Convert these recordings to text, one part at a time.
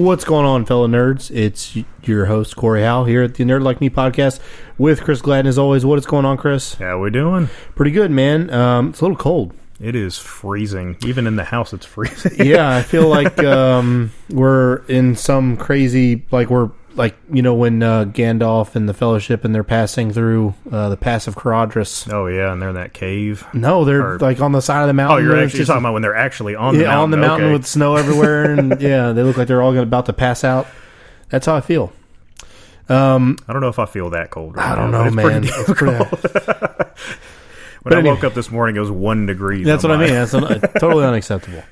What's going on, fellow nerds? It's your host Corey Howe here at the Nerd Like Me podcast with Chris Gladden. As always, what is going on, Chris? How we doing? Pretty good, man. Um, it's a little cold. It is freezing. Even in the house, it's freezing. Yeah, I feel like um, we're in some crazy like we're like you know when uh, Gandalf and the Fellowship and they're passing through uh, the Pass of Caradhras. oh yeah, and they're in that cave. No, they're Or- like on the side of the mountain. Oh, you're actually just- talking about when they're actually on the mountain. on the mountain Okay. with snow everywhere, and yeah, they look like they're all about to pass out. That's how I feel. Um, I don't know if I feel that cold. Right I don't now, know, man. Pretty pretty- when But I woke up this morning, it was one degree. That's what I mean. That's un- totally unacceptable.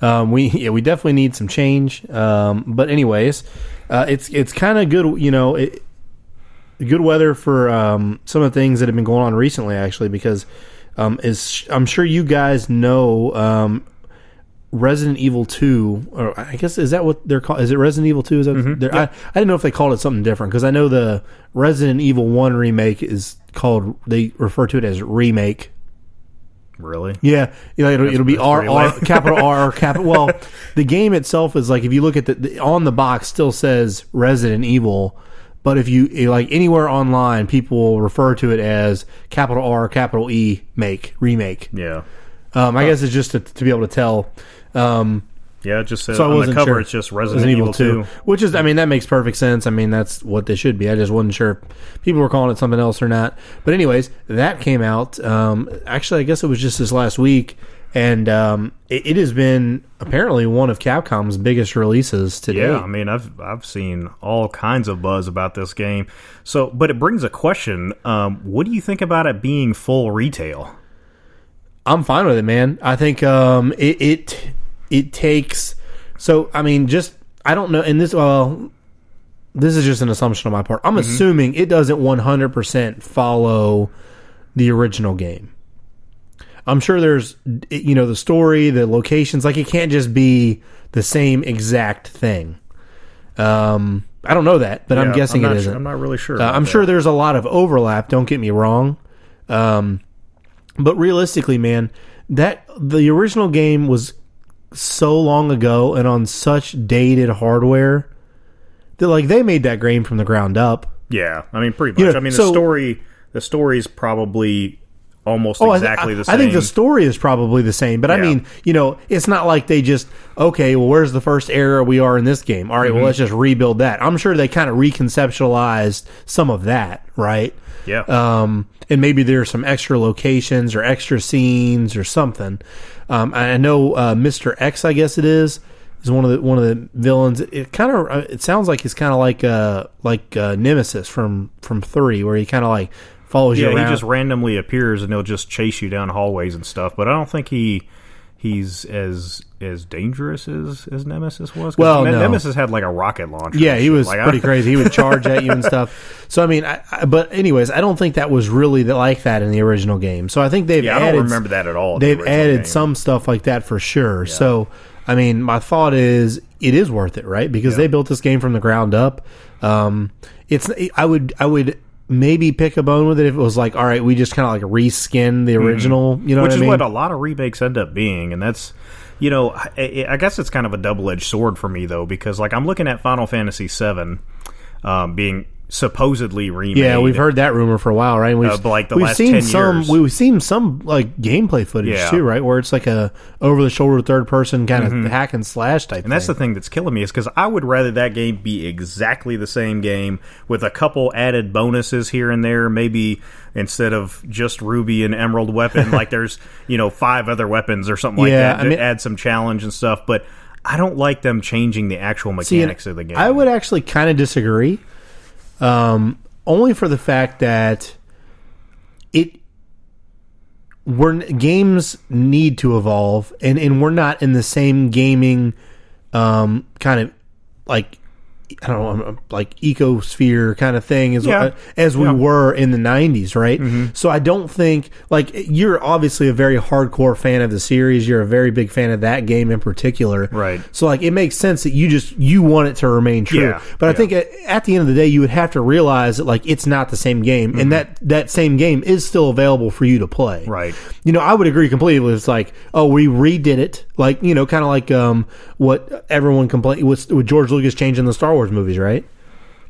Um, we yeah, we definitely need some change. Um, but anyways, uh, it's it's kind of good. You know, it, good weather for um, some of the things that have been going on recently. Actually, because um, is I'm sure you guys know um, Resident Evil Two, or I guess is that what they're called? Is it Resident Evil Two? Is that they're- I, I didn't know if they called it something different because I know the Resident Evil One remake is called. They refer to it as remake. Really? Yeah, you know, it'll, it'll be R R capital R capital. Well, the game itself is like if you look at the, the on the box, still says Resident Evil, but if you eh, like anywhere online, people will refer to it as capital R capital E make remake. Yeah. Um, I guess it's just to, to be able to tell. Um, Yeah. It just says so I on the cover, sure. it's just Resident, Evil, 2. which is, I mean, that makes perfect sense. I mean, that's what they should be. I just wasn't sure if people were calling it something else or not. But anyways, that came out. Um, actually, I guess it was just this last week, and um, it, it has been apparently one of Capcom's biggest releases today. Yeah, I mean, I've I've seen all kinds of buzz about this game. So, but it brings a question: um, What do you think about it being full retail? I'm fine with it, man. I think um, it, it it takes. So I mean, just I don't know. And this well, this is just an assumption on my part. I'm assuming it doesn't 100 percent follow the original game. I'm sure there's you know the story, the locations. Like it can't just be the same exact thing. Um, I don't know that, but I'm guessing not it isn't. I'm not really sure. Uh, I'm that. sure there's a lot of overlap. Don't get me wrong, um, but realistically, man, that the original game was so long ago and on such dated hardware that like they made that game from the ground up. Yeah, I mean, pretty much. You know, I mean, so- the story, the story's probably almost Oh, I exactly I, the same. I think the story is probably the same, but I mean, you know, it's not like they just okay. Well, where's the first era we are in this game? All right, Mm-hmm. well, let's just rebuild that. I'm sure they kind of reconceptualized some of that, right? yeah, um, and maybe there's some extra locations or extra scenes or something. Um, I know uh, Mr. X, I guess it is, is one of the one of the villains. It kind of uh, it sounds like he's kind of like uh like uh, Nemesis from from three, where he kind of like follows yeah. you He just randomly appears and he'll just chase you down hallways and stuff. But I don't think he he's as as dangerous as as Nemesis was. Well, no. Nemesis had like a rocket launcher. yeah, he was Like, I- pretty crazy. He would charge at you and stuff. So I mean, I, I, but anyways, I don't think that was really the, like that in the original game. So I think they've Yeah, I added don't remember that at all. they've original added game. some stuff like that for sure. So, I mean, my thought is it is worth it, right? Because they built this game from the ground up. Um, it's I would I would maybe pick a bone with it if it was like, all right, we just kind of like reskin the original. You know Mm-hmm. which what I is mean? what a lot of remakes end up being, and that's you know I, I guess it's kind of a double edged sword for me though because like I'm looking at Final Fantasy VII um, being supposedly remade. yeah, we've heard that rumor for a while, right? And We've, like, the we've last seen 10 some. years. We've seen some like gameplay footage Yeah. too, right? Where it's like a over the shoulder third person kind of hack and slash type. Mm-hmm. And that's the thing that's killing me is because I would rather that game be exactly the same game with a couple added bonuses here and there. Maybe instead of just Ruby and Emerald weapon, like there's you know five other weapons or something like that I to mean- add some challenge and stuff. But I don't like them changing the actual See, mechanics of the game. I would actually kind of disagree, um, only for the fact that it we're games need to evolve, and and we're not in the same gaming um, kind of like I don't know, like ecosphere kind of thing as Yeah. as we Yeah. Mm-hmm. were in the '90s, right? So I don't think like you're obviously a very hardcore fan of the series. You're a very big fan of that game in particular, Right. So like it makes sense that you just you want it to remain true. Yeah. But I think at, at the end of the day, you would have to realize that like it's not the same game, Mm-hmm. and that that same game is still available for you to play, Right. you know, I would agree completely. It's like, oh, we redid it, like you know, kind of like um, what everyone complained with, with George Lucas changing the Star Wars movies, right?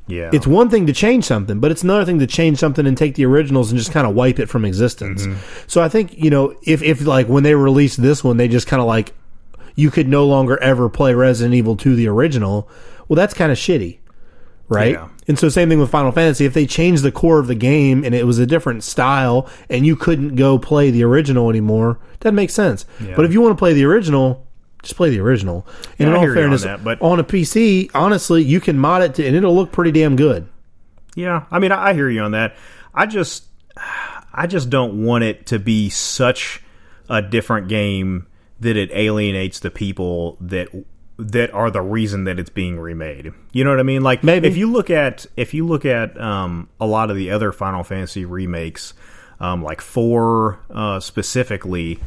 Yeah. It's one thing to change something, but it's another thing to change something and take the originals and just kind of wipe it from existence. Mm-hmm. So I think you know, if if like when they released this one, they just kind of like you could no longer ever play Resident Evil 2 the original. Well, that's kind of shitty, right? Yeah. And so same thing with Final Fantasy. If they changed the core of the game and it was a different style and you couldn't go play the original anymore, that makes sense. Yeah. But if you want to play the original, just play the original. And Yeah, in all you on fairness, that, but- on a PC, honestly, you can mod it to, and it'll look pretty damn good. Yeah, I mean, I I hear you on that. I just, I just don't want it to be such a different game that it alienates the people that that are the reason that it's being remade. You know what I mean? Like, Maybe. if you look at if you look at um, a lot of the other Final Fantasy remakes, um, like four uh, specifically.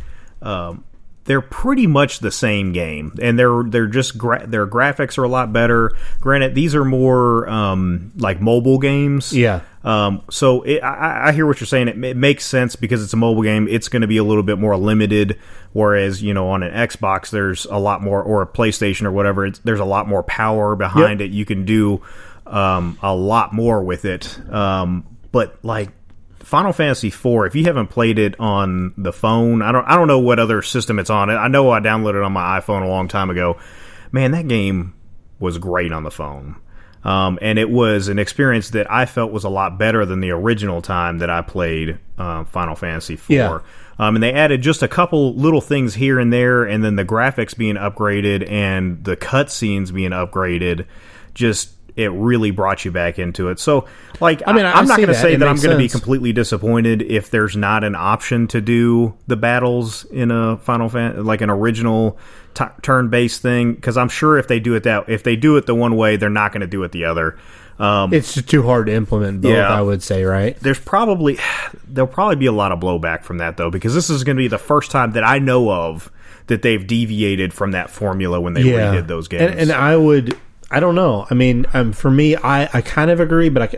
Um, they're pretty much the same game, and they're they're just gra- their graphics are a lot better. Granted, these are more um, like mobile games. Yeah. Um, so it, I, I hear what you're saying. It, it makes sense because it's a mobile game. It's going to be a little bit more limited. Whereas you know on an Xbox, there's a lot more, or a PlayStation or whatever. It's, there's a lot more power behind Yep. it. You can do um, a lot more with it. Um, but like Final Fantasy IV, if you haven't played it on the phone, I don't I don't know what other system it's on. I know I downloaded it on my iPhone a long time ago. Man, that game was great on the phone. Um, and it was an experience that I felt was a lot better than the original time that I played uh, Final Fantasy IV. Yeah. Um, and they added just a couple little things here and there, and then the graphics being upgraded and the cutscenes being upgraded. Just it really brought you back into it. So, like, I mean, I- I'm I not going to say It that I'm going to be completely disappointed if there's not an option to do the battles in a Final Fan like an original t- turn-based thing. Because I'm sure if they do it that if they do it the one way, they're not going to do it the other. Um, It's just too hard to implement both, Yeah. I would say, right? there's probably there'll probably be a lot of blowback from that though because this is going to be the first time that I know of that they've deviated from that formula when they redid those games. And, and I would, I don't know. I mean, um, for me, I, I kind of agree, but I,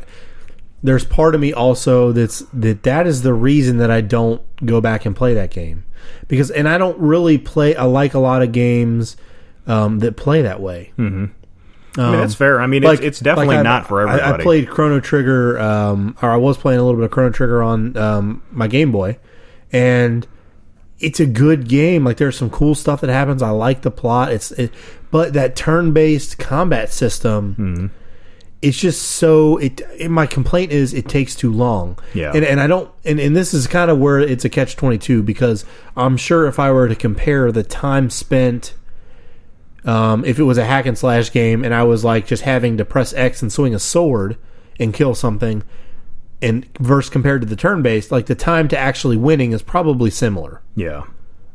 there's part of me also that's that that is the reason that I don't go back and play that game because, and I don't really play. I like a lot of games um, that play that way. I mean, that's fair. I mean, it's, it's definitely Um, like I- not for I- everybody. I, played Chrono Trigger, um, or I was playing a little bit of Chrono Trigger on um, my Game Boy, and it's a good game. Like there's some cool stuff that happens. I like the plot. It's it, but that turn-based combat system. Mm-hmm. It's just so it, it. My complaint is it takes too long. Yeah. and and I don't. And, and this is kind of where it's a catch twenty two because I'm sure if I were to compare the time spent um, if it was a hack and slash game and I was like just having to press X and swing a sword and kill something, and verse compared to the turn based, like the time to actually winning is probably similar, yeah.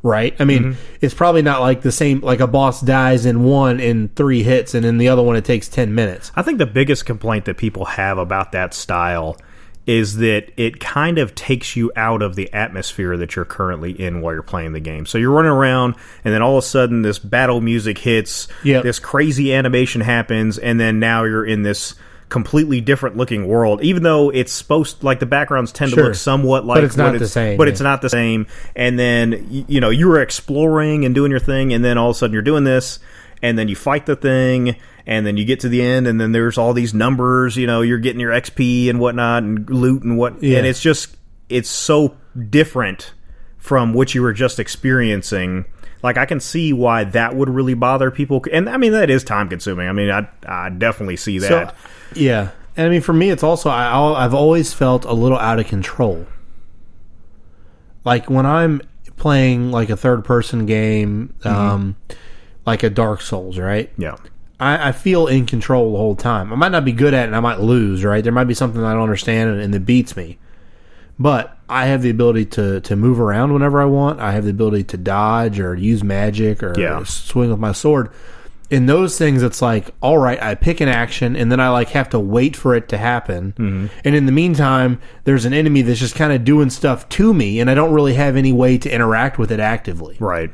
right? I mean, mm-hmm. it's probably not like the same. Like a boss dies in one in three hits, and in the other one it takes ten minutes. I think the biggest complaint that people have about that style is that it kind of takes you out of the atmosphere that you're currently in while you're playing the game. So you're running around, and then all of a sudden, this battle music hits, Yep. this crazy animation happens, and then now you're in this completely different looking world even though it's supposed like the backgrounds tend to look somewhat like but it's not the same, but yeah. it's not the same. And then y- you know you were exploring and doing your thing and then all of a sudden you're doing this and then you fight the thing and then you get to the end and then there's all these numbers you know you're getting your xp and whatnot and loot and what Yeah. and it's just it's so different from what you were just experiencing. Like i can see why that would really bother people and i mean that is time consuming. I mean i, I definitely see that. So, yeah, and I mean for me, it's also I, I've always felt a little out of control. Like when I'm playing like a third person game, um, like a Dark Souls, right? yeah I, I feel in control the whole time. I might not be good at it and I might lose, right? There might be something I don't understand and, and that beats me. But I have the ability to, to move around whenever I want. I have the ability to dodge or use magic or Yeah. swing with my sword. In those things it's like all right i pick an action and then i like have to wait for it to happen Mm-hmm. and in the meantime there's an enemy that's just kind of doing stuff to me and i don't really have any way to interact with it actively Right.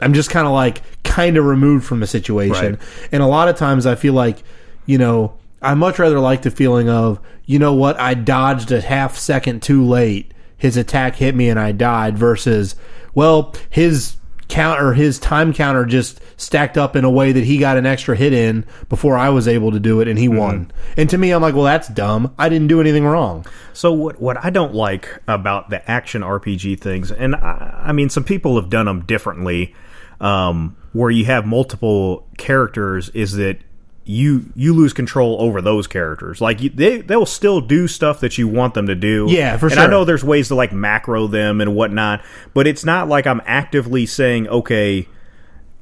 i'm just kind of like kind of removed from the situation Right. and a lot of times i feel like you know i much rather like the feeling of you know what i dodged a half second too late his attack hit me and i died versus well his counter his time counter just stacked up in a way that he got an extra hit in before i was able to do it and he won. And to me i'm like well that's dumb. I didn't do anything wrong. So what what I don't like about the action RPG things, and I, I mean some people have done them differently, um, where you have multiple characters, is that you you lose control over those characters. Like you, they they'll still do stuff that you want them to do. Yeah, for sure. and I know there's ways to like macro them and whatnot, but it's not like I'm actively saying, okay,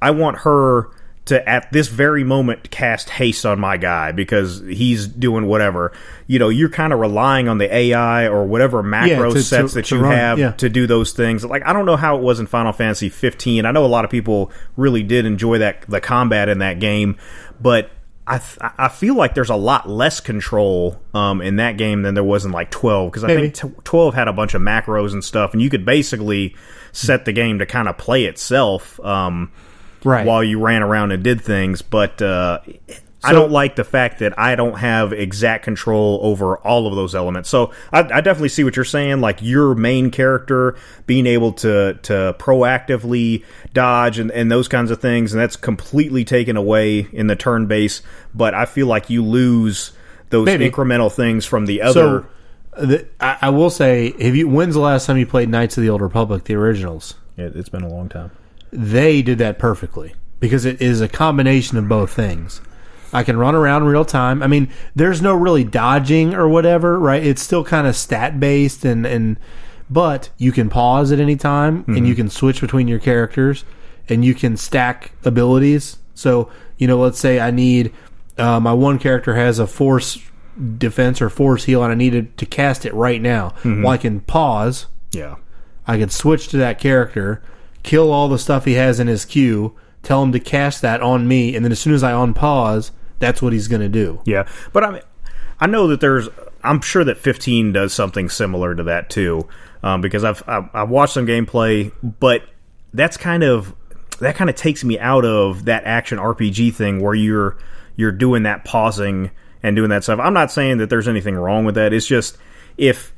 I want her to at this very moment cast haste on my guy because he's doing whatever. You know, you're kind of relying on the AI or whatever macro to- to- sets that to you run, have yeah. to do those things. Like I don't know how it was in Final Fantasy 15. I know a lot of people really did enjoy that the combat in that game, but I th- I feel like there's a lot less control um, in that game than there was in like 12 because I Maybe. think t- 12 had a bunch of macros and stuff, and you could basically set the game to kind of play itself. Um, right while you ran around and did things. But uh, I don't like the fact that I don't have exact control over all of those elements. So I, I definitely see what you're saying. Like your main character being able to to proactively dodge and, and those kinds of things, and that's completely taken away in the turn base. But I feel like you lose those Maybe. incremental things from the other. So, the, I, I will say, have you? When's the last time you played Knights of the Old Republic, the originals? It, it's been a long time. They did that perfectly because it is a combination of both things. I can run around real time. I mean, there's no really dodging or whatever, right? It's still kind of stat based and and but you can pause at any time and you can switch between your characters and you can stack abilities. So, you know, let's say I need uh, my one character has a force defense or force heal and I needed to cast it right now. Well, I can pause Yeah. I can switch to that character, kill all the stuff he has in his queue, tell him to cast that on me, and then as soon as I unpause, that's what he's going to do. Yeah, but I mean, I know that there's. I'm sure that 15 does something similar to that too, um, because I've, I've I've watched some gameplay, but that's kind of that kind of takes me out of that action RPG thing where you're you're doing that pausing and doing that stuff. I'm not saying that there's anything wrong with that. It's just if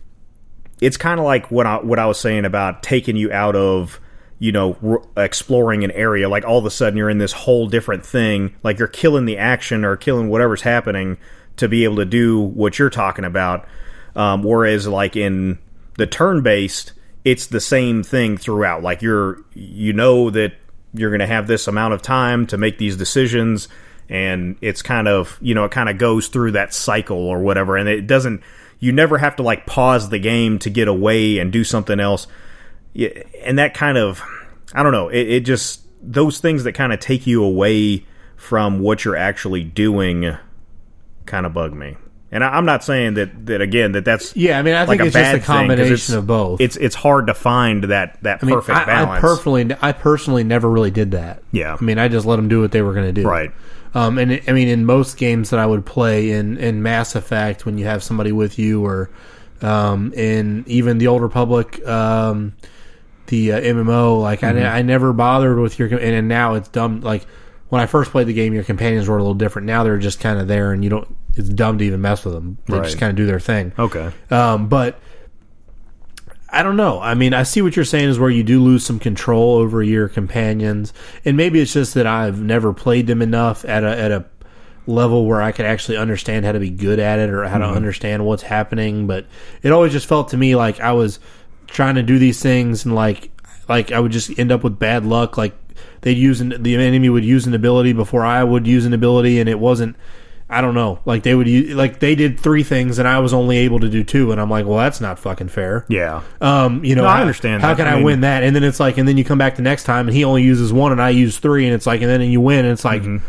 it's kind of like what I what I was saying about taking you out of you know exploring an area like all of a sudden you're in this whole different thing like you're killing the action or killing whatever's happening to be able to do what you're talking about. Um, whereas like in the turn based it's the same thing throughout. Like you're you know that you're going to have this amount of time to make these decisions and it's kind of you know it kind of goes through that cycle or whatever and it doesn't you never have to like pause the game to get away and do something else Yeah, and that kind of i don't know it, it just those things that kind of take you away from what you're actually doing kind of bug me and I, i'm not saying that that again that that's Yeah, I mean, I like think a it's just bad a combination of both. it's it's hard to find that that I mean, perfect I, balance I personally, I personally never really did that. Yeah. I mean, I just let them do what they were going to do. Right. Um, and it, I mean, in most games that I would play in in Mass Effect, when you have somebody with you, or um, in even the Old Republic, um, the uh, MMO, like Mm-hmm. I, I never bothered with your, and, and now it's dumb. Like when I first played the game, your companions were a little different. Now they're just kind of there, and you don't. It's dumb to even mess with them. They Right. just kind of do their thing. okay Um, but I don't know. I mean, I see what you're saying is where you do lose some control over your companions, and maybe it's just that I've never played them enough at a at a level where I could actually understand how to be good at it or how to understand what's happening. But it always just felt to me like I was trying to do these things and like like I would just end up with bad luck. Like they'd use an, the enemy would use an ability before I would use an ability, and it wasn't. I don't know. Like they would use, like they did three things and I was only able to do two, and I'm like, well, that's not fucking fair. yeah Um, you know, No, I understand How that. can I I, mean- win that? And then it's like, and then you come back the next time and he only uses one and I use three, and it's like, and then and you win, and it's like, Mm-hmm.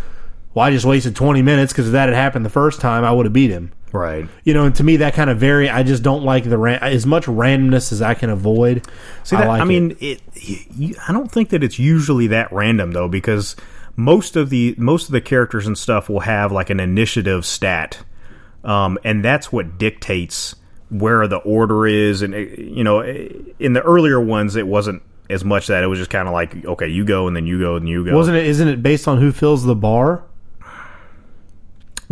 well, I just wasted 20 minutes because if that had happened the first time, I would have beat him. Right You know, and to me, that kind of vary. I just don't like the ran- as much randomness as I can avoid. See, I like I mean, it. you, I don't think that it's usually that random though, because most of the most of the characters and stuff will have like an initiative stat, um, and that's what dictates where the order is. And you know, in the earlier ones, it wasn't as much that it was just kind of like okay, you go and then you go and you go. Wasn't it? Isn't it based on who fills the bar?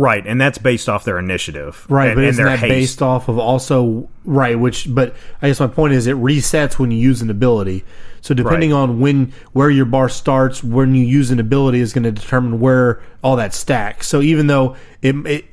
Right? And that's based off their initiative, Right, and, but isn't their that haste. based off of also right? Which, but I guess my point is, it resets when you use an ability. So depending Right. on when where your bar starts, when you use an ability is going to determine where all that stacks. So even though it, it,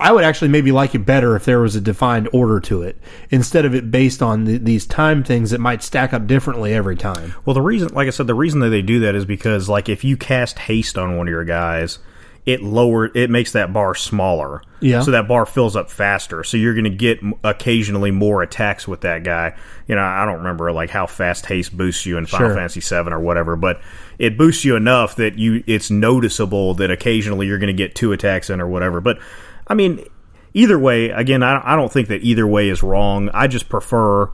I would actually maybe like it better if there was a defined order to it instead of it based on the, these time things that might stack up differently every time. Well, the reason, like I said, the reason that they do that is because, like, if you cast haste on one of your guys, it lower it makes that bar smaller. Yeah. So that bar fills up faster. So you're going to get occasionally more attacks with that guy. You know, I don't remember like how fast haste boosts you in Final Sure. Fantasy VII or whatever, but it boosts you enough that you it's noticeable that occasionally you're going to get two attacks in or whatever. But I mean, either way, again, I, I don't think that either way is wrong. I just prefer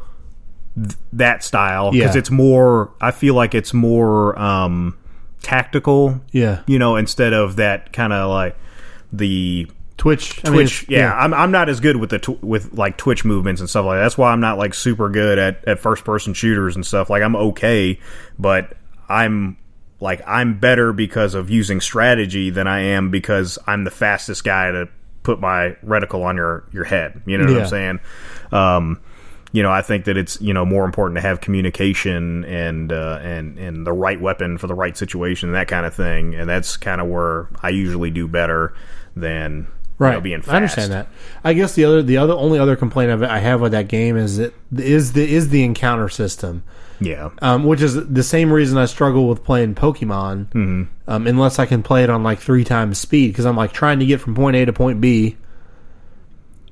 th- that style because Yeah. it's more. I feel like it's more um, tactical. Yeah. you know, instead of that kind of like the Twitch, I mean, Twitch. yeah, I'm I'm not as good with the tw- with like Twitch movements and stuff like that. That's why I'm not like super good at at first person shooters and stuff. Like I'm okay, but I'm like I'm better because of using strategy than I am because I'm the fastest guy to put my reticle on your your head. You know what Yeah. I'm saying? Um, you know, I think that it's you know more important to have communication and uh, and and the right weapon for the right situation, and that kind of thing. And that's kind of where I usually do better than you right know, being fast. I understand that. I guess the other, the other, only other complaint I have with that game is that is the is the encounter system, Yeah, um, which is the same reason I struggle with playing Pokemon, mm-hmm. um, unless I can play it on like three times speed because I'm like trying to get from point A to point B,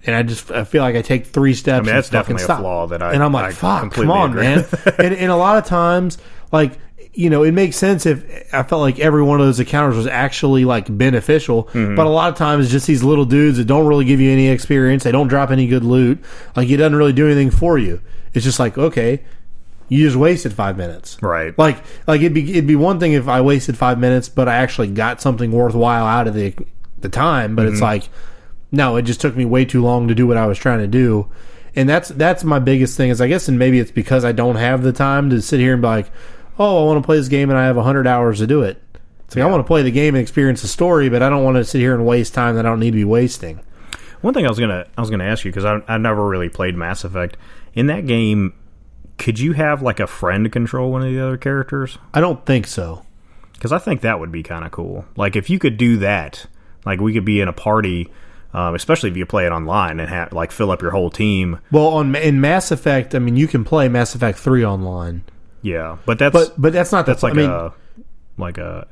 and I just I feel like I take three steps. I mean, that's definitely a flaw that I- and I'm like, I fuck, come on, man. and, and a lot of times, like you know, it makes sense if I felt like every one of those encounters was actually like beneficial. Mm-hmm. But a lot of times, it's just these little dudes that don't really give you any experience. They don't drop any good loot. Like it doesn't really do anything for you. It's just like okay, you just wasted five minutes. Right. Like like it'd be it'd be one thing if I wasted five minutes, but I actually got something worthwhile out of the the time. But Mm-hmm. it's like no, it just took me way too long to do what I was trying to do. And that's that's my biggest thing is I guess and maybe it's because I don't have the time to sit here and be like, oh, I want to play this game and I have hundred hours to do it. It's like I want to play the game and experience the story, but I don't want to sit here and waste time that I don't need to be wasting. One thing I was gonna I was gonna ask you because I I never really played Mass Effect. In that game, could you have like a friend control one of the other characters? I don't think so. Because I think that would be kind of cool. Like if you could do that, like we could be in a party, um, especially if you play it online and have like fill up your whole team. Well, on in Mass Effect, I mean, you can play Mass Effect three online, Yeah, but that's but but that's not the that's like I mean, a like a.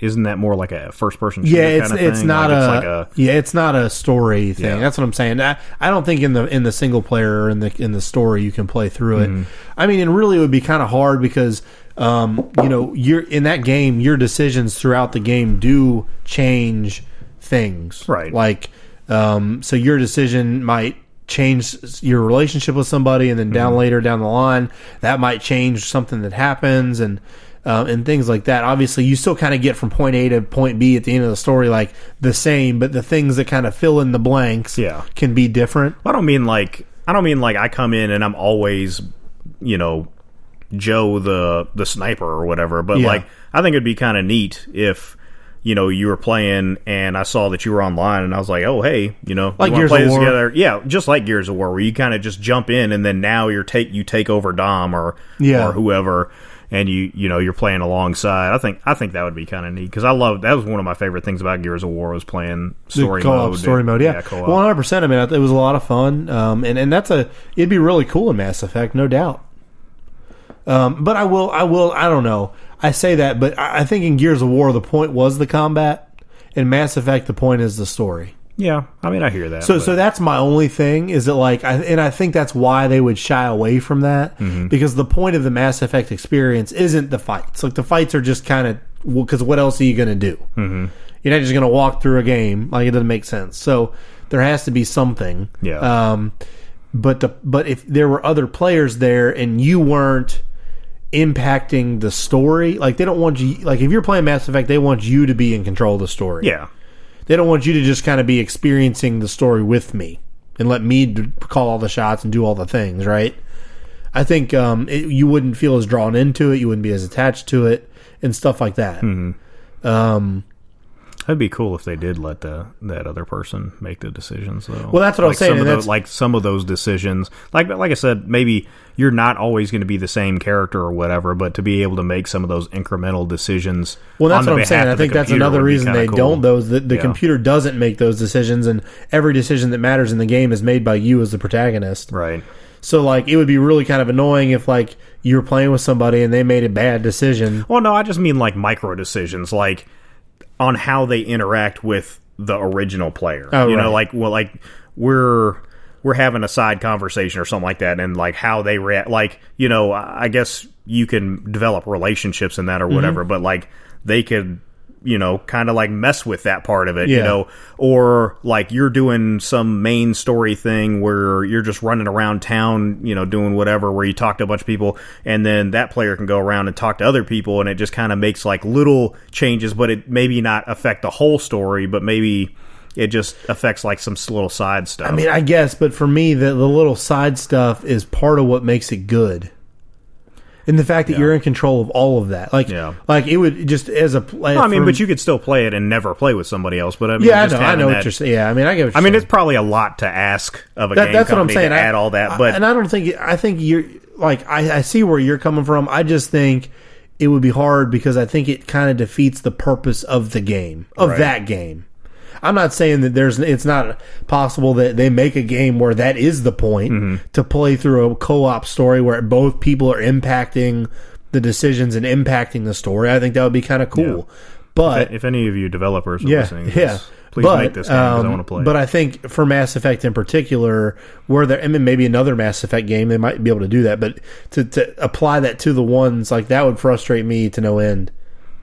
Isn't that more like a first person shooter yeah, it's kind of it's thing? not like a, it's like a yeah, it's not a story thing. Yeah. That's what I'm saying. I, I don't think in the in the single player or in the in the story you can play through it. Mm-hmm. I mean, and really it would be kind of hard because um, you know you're in that game. Your decisions throughout the game do change things, Right. Like, um, so your decision might change your relationship with somebody, and then down Mm-hmm. later down the line that might change something that happens, and uh, and things like that. Obviously, you still kind of get from point A to point B at the end of the story like the same, but the things that kind of fill in the blanks, Yeah. can be different. I don't mean like I don't mean like I come in and I'm always, you know, Joe the the sniper or whatever. But Yeah. like I think it'd be kind of neat if you know you were playing and I saw that you were online and I was like, oh hey, you know, Like you Gears play of this War. together? Yeah, just like Gears of War, where you kind of just jump in and then now you're take you take over Dom or Yeah. or whoever. And you, you know, you're playing alongside. I think, I think that would be kind of neat because I love that was one of my favorite things about Gears of War was playing story The co-op mode. story mode, yeah, one hundred percent. I mean, it was a lot of fun, um, and and that's a it'd be really cool in Mass Effect, no doubt. Um, but I will, I will, I don't know. I say that, but I, I think in Gears of War the point was the combat. In Mass Effect, the point is the story. Yeah, I mean, I hear that. So, but- so that's my only thing is that like, I, and I think that's why they would shy away from that Mm-hmm. because the point of the Mass Effect experience isn't the fights. Like the fights are just kind of because what else are you going to do? Mm-hmm. You're not just going to walk through a game like it doesn't make sense. So there has to be something. Yeah. Um, but the but if there were other players there and you weren't impacting the story. Like they don't want you. Like if you're playing Mass Effect, they want you to be in control of the story. Yeah. They don't want you to just kind of be experiencing the story with me and let me call all the shots and do all the things. Right. I think um, it, you wouldn't feel as drawn into it. You wouldn't be as attached to it and stuff like that. Um, That'd be cool if they did let the that other person make the decisions, though. Well, that's what I was saying, Some of those, like some of those decisions, like like I said, maybe you're not always going to be the same character or whatever, but to be able to make some of those incremental decisions. Well, that's what I'm saying. I think that's another reason they cool. don't. Those the, the Yeah. computer doesn't make those decisions, and every decision that matters in the game is made by you as the protagonist. right? So, like, it would be really kind of annoying if like you were playing with somebody and they made a bad decision. Well, no, I just mean like micro decisions, like on how they interact with the original player. Oh, you right. know, like well, like we're we're having a side conversation or something like that, and like how they react. Like you know, I guess you can develop relationships in that Mm-hmm. or whatever, but like they could. You know, kind of like mess with that part of it, you know, or like you're doing some main story thing where you're just running around town, you know, doing whatever, where you talk to a bunch of people, and then that player can go around and talk to other people, and it just kind of makes like little changes, but it maybe not affect the whole story, but maybe it just affects like some little side stuff. I mean, I guess, but for me, the, the little side stuff is part of what makes it good. And the fact that you're in control of all of that, like, Yeah. like it would just as a play. No, I mean, but you could still play it and never play with somebody else. But I mean, yeah, I know, I know what you're saying. Yeah, I mean, I get. I mean, saying. it's probably a lot to ask of a That, game that's what I'm saying. to I, add all that, I- but and I don't think I think you're like I, I see where you're coming from. I just think it would be hard because I think it kind of defeats the purpose of the game of Right. that game. I'm not saying that there's it's not possible that they make a game where that is the point Mm-hmm. to play through a co-op story where both people are impacting the decisions and impacting the story. I think that would be kind of cool. But if any of you developers are yeah, listening, yeah. please, but, make this game because I um, want to play. But. I think for Mass Effect in particular, where there, I mean, maybe another Mass Effect game, they might be able to do that. But to, to apply that to the ones like that would frustrate me to no end.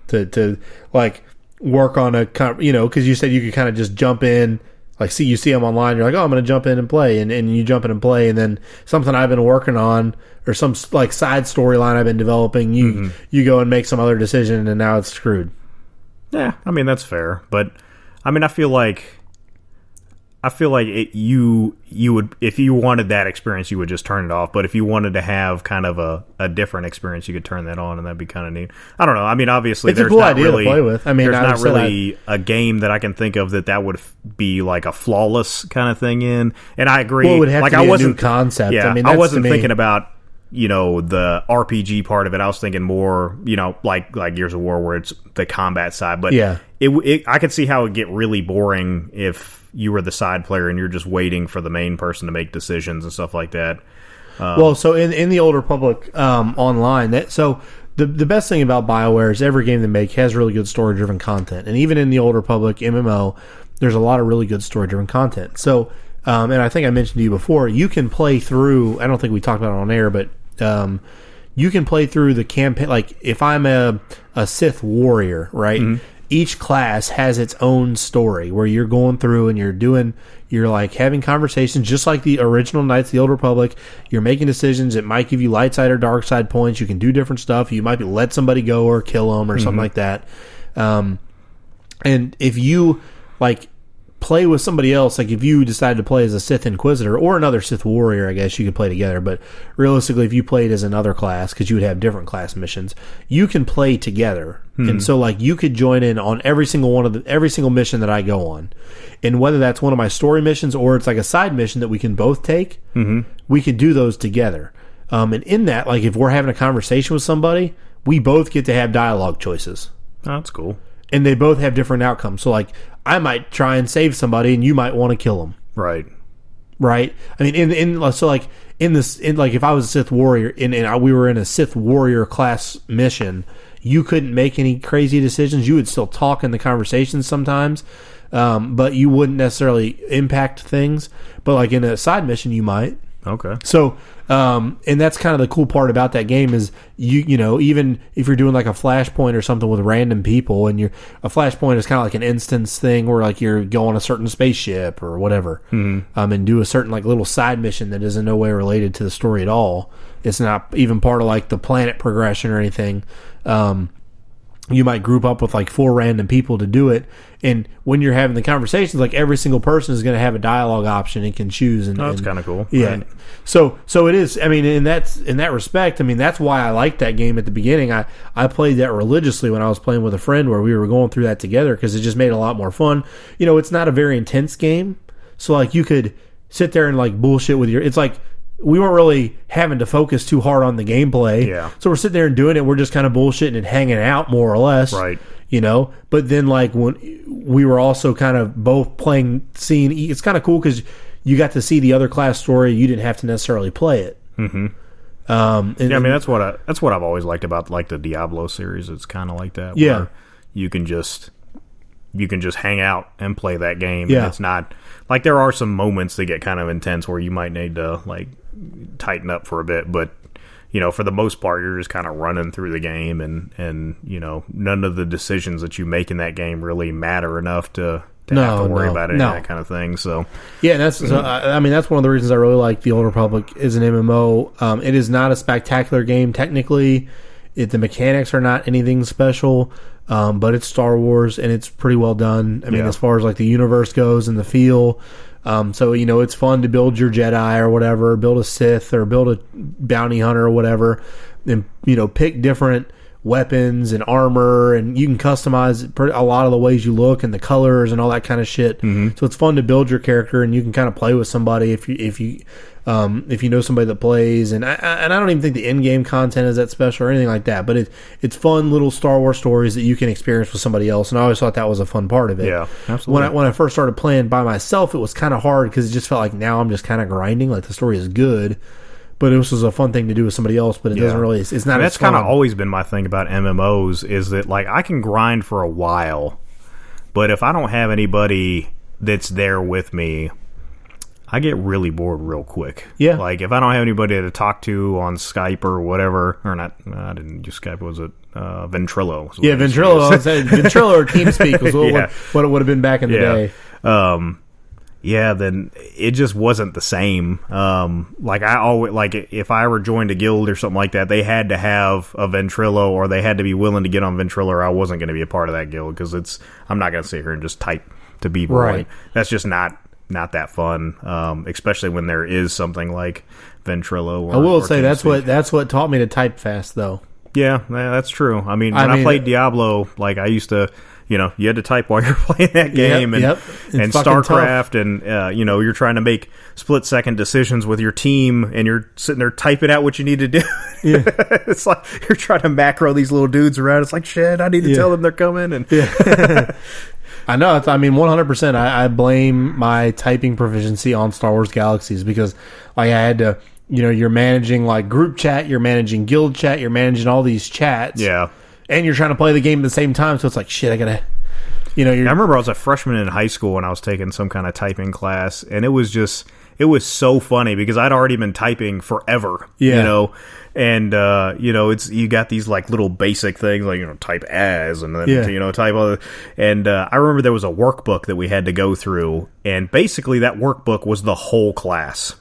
To to like work on a you know because you said you could kind of just jump in. Like, see, you see them online, you're like, oh, I'm going to jump in and play, and, and you jump in and play, and then something I've been working on or some like side storyline I've been developing, you Mm-hmm. you go and make some other decision, and now it's screwed. Yeah, I mean that's fair, but I mean I feel like I feel like it, you you would if you wanted that experience you would just turn it off, but if you wanted to have kind of a, a different experience you could turn that on and that'd be kind of neat. I don't know. I mean obviously It's a there's cool not idea to play with. I mean, there's I not really a game that I can think of that that would f- be like a flawless kind of thing in. And I agree. Well, it would have like to I be a new wasn't concept. Yeah, I mean, I wasn't me- thinking about you know the RPG part of it. I was thinking more you know like like Gears of War where it's the combat side, but Yeah. it, it I could see how it would get really boring if you were the side player and you're just waiting for the main person to make decisions and stuff like that. well, so in in the old Republic um, online, that so the the best thing about Bioware is every game they make has really good story driven content, and even in the old Republic MMO, there's a lot of really good story driven content. So, um, and I think I mentioned to you before, you can play through. I don't think we talked about it on air, but um, you can play through the campaign. Like if I'm a a Sith warrior, right? Each class has its own story where you're going through and you're doing, you're like having conversations, just like the original Knights of the Old Republic. You're making decisions. It might give you light side or dark side points. You can do different stuff. You might be let somebody go or kill them or something like that. Um, and if you like play with somebody else, like if you decided to play as a Sith Inquisitor or another Sith Warrior, I guess you could play together. But realistically, if you played as another class, because you would have different class missions, you can play together. And so, like, you could join in on every single one of the every single mission that I go on, and whether that's one of my story missions or it's like a side mission that we can both take, we could do those together. Um, and in that, like, if we're having a conversation with somebody, we both get to have dialogue choices Oh, that's cool. and they both have different outcomes. So like I might try and save somebody and you might want to kill them, Right. right? I mean in in so like in this in like if I was a Sith warrior and, and I, we were in a Sith warrior class mission, you couldn't make any crazy decisions. You would still talk in the conversations sometimes. Um, but you wouldn't necessarily impact things. But like in a side mission, you might. Okay. So, um, and that's kind of the cool part about that game is you you know even if you're doing like a flashpoint or something with random people, and you're a flashpoint is kind of like an instance thing where like you're going a certain spaceship or whatever, mm-hmm. um, and do a certain like little side mission that is in no way related to the story at all. It's not even part of like the planet progression or anything. Um, you might group up with like four random people to do it. And when you're having the conversations like every single person is going to have a dialogue option and can choose and Oh, that's kind of cool. yeah. Right. so so it is i mean in that's in that respect i mean that's why i liked that game at the beginning. I i played that religiously when i was playing with a friend where we were going through that together because it just made it a lot more fun. You know it's not a very intense game. So like you could sit there and like bullshit with your it's like we weren't really having to focus too hard on the gameplay Yeah. so we're sitting there and doing it we're just kind of bullshitting and hanging out more or less Right. you know but then like when we were also kind of both playing seeing it's kind of cool because you got to see the other class story you didn't have to necessarily play it mm-hmm. um and, Yeah, I mean that's what I that's what I've always liked about like the Diablo series. It's kind of like that. Yeah. where you can just you can just hang out and play that game. Yeah. and it's not like there are some moments that get kind of intense where you might need to like tighten up for a bit, but you know, for the most part, you're just kind of running through the game, and and you know, none of the decisions that you make in that game really matter enough to. To have to worry no, about any no. that kind of thing. So, Yeah, and that's. So, I, I mean, that's one of the reasons I really like the Old Republic is an MMO. Um, it is not a spectacular game technically. It, the mechanics are not anything special, um, but it's Star Wars and it's pretty well done. I mean, Yeah. as far as like the universe goes and the feel. Um, so you know, it's fun to build your Jedi or whatever, build a Sith or build a bounty hunter or whatever, and you know, pick different weapons and armor, and you can customize a lot of the ways you look and the colors and all that kind of shit. So it's fun to build your character, and you can kind of play with somebody if you if you um, if you know somebody that plays. And I, and I don't even think the in game content is that special or anything like that, but it it's fun little Star Wars stories that you can experience with somebody else. And I always thought that was a fun part of it. Yeah, absolutely. When. I when I first started playing by myself, it was kind of hard because it just felt like now I'm just kind of grinding. Like the story is good. But this was a fun thing to do with somebody else, but it doesn't really. It's not. That's kind of always been my thing about MMOs is that like I can grind for a while, but if I don't have anybody that's there with me, I get really bored real quick. Yeah. like if I don't have anybody to talk to on Skype or whatever, or not, I didn't use Skype. Was it uh, Ventrilo? Yeah, I used to Ventrilo. use. I was saying Ventrilo or TeamSpeak was what, Yeah. what it would have been back in the yeah. day. Um, yeah, then it just wasn't the same. Um, like I always like if I ever joined a guild or something like that, they had to have a Ventrilo or they had to be willing to get on Ventrilo, or I wasn't going to be a part of that guild because it's I'm not going to sit here and just type to people. Right. That's just not not that fun. Um, especially when there is something like Ventrilo. Or, I will say that's TeamSpeak. what that's what taught me to type fast, though. Yeah, that's true. I mean, I when I, mean- played Diablo, like I used to, you know, you had to type while you're playing that game, and yep. And StarCraft, and uh, you know, you're trying to make split second decisions with your team, and you're sitting there typing out what you need to do. Yeah. it's like you're trying to macro these little dudes around. It's like shit. I need to Yeah. tell them they're coming, and I know. I mean, one hundred percent. I blame my typing proficiency on Star Wars Galaxies because, like, I had to. You know, you're managing like group chat, you're managing guild chat, you're managing all these chats, yeah. And you're trying to play the game at the same time. So it's like, shit, I gotta. You know, you're I remember I was a freshman in high school and I was taking some kind of typing class, and it was just it was so funny because I'd already been typing forever, Yeah. you know, and uh, you know it's you got these like little basic things like you know type as and then Yeah. you know type other, and uh, I remember there was a workbook that we had to go through, and basically that workbook was the whole class.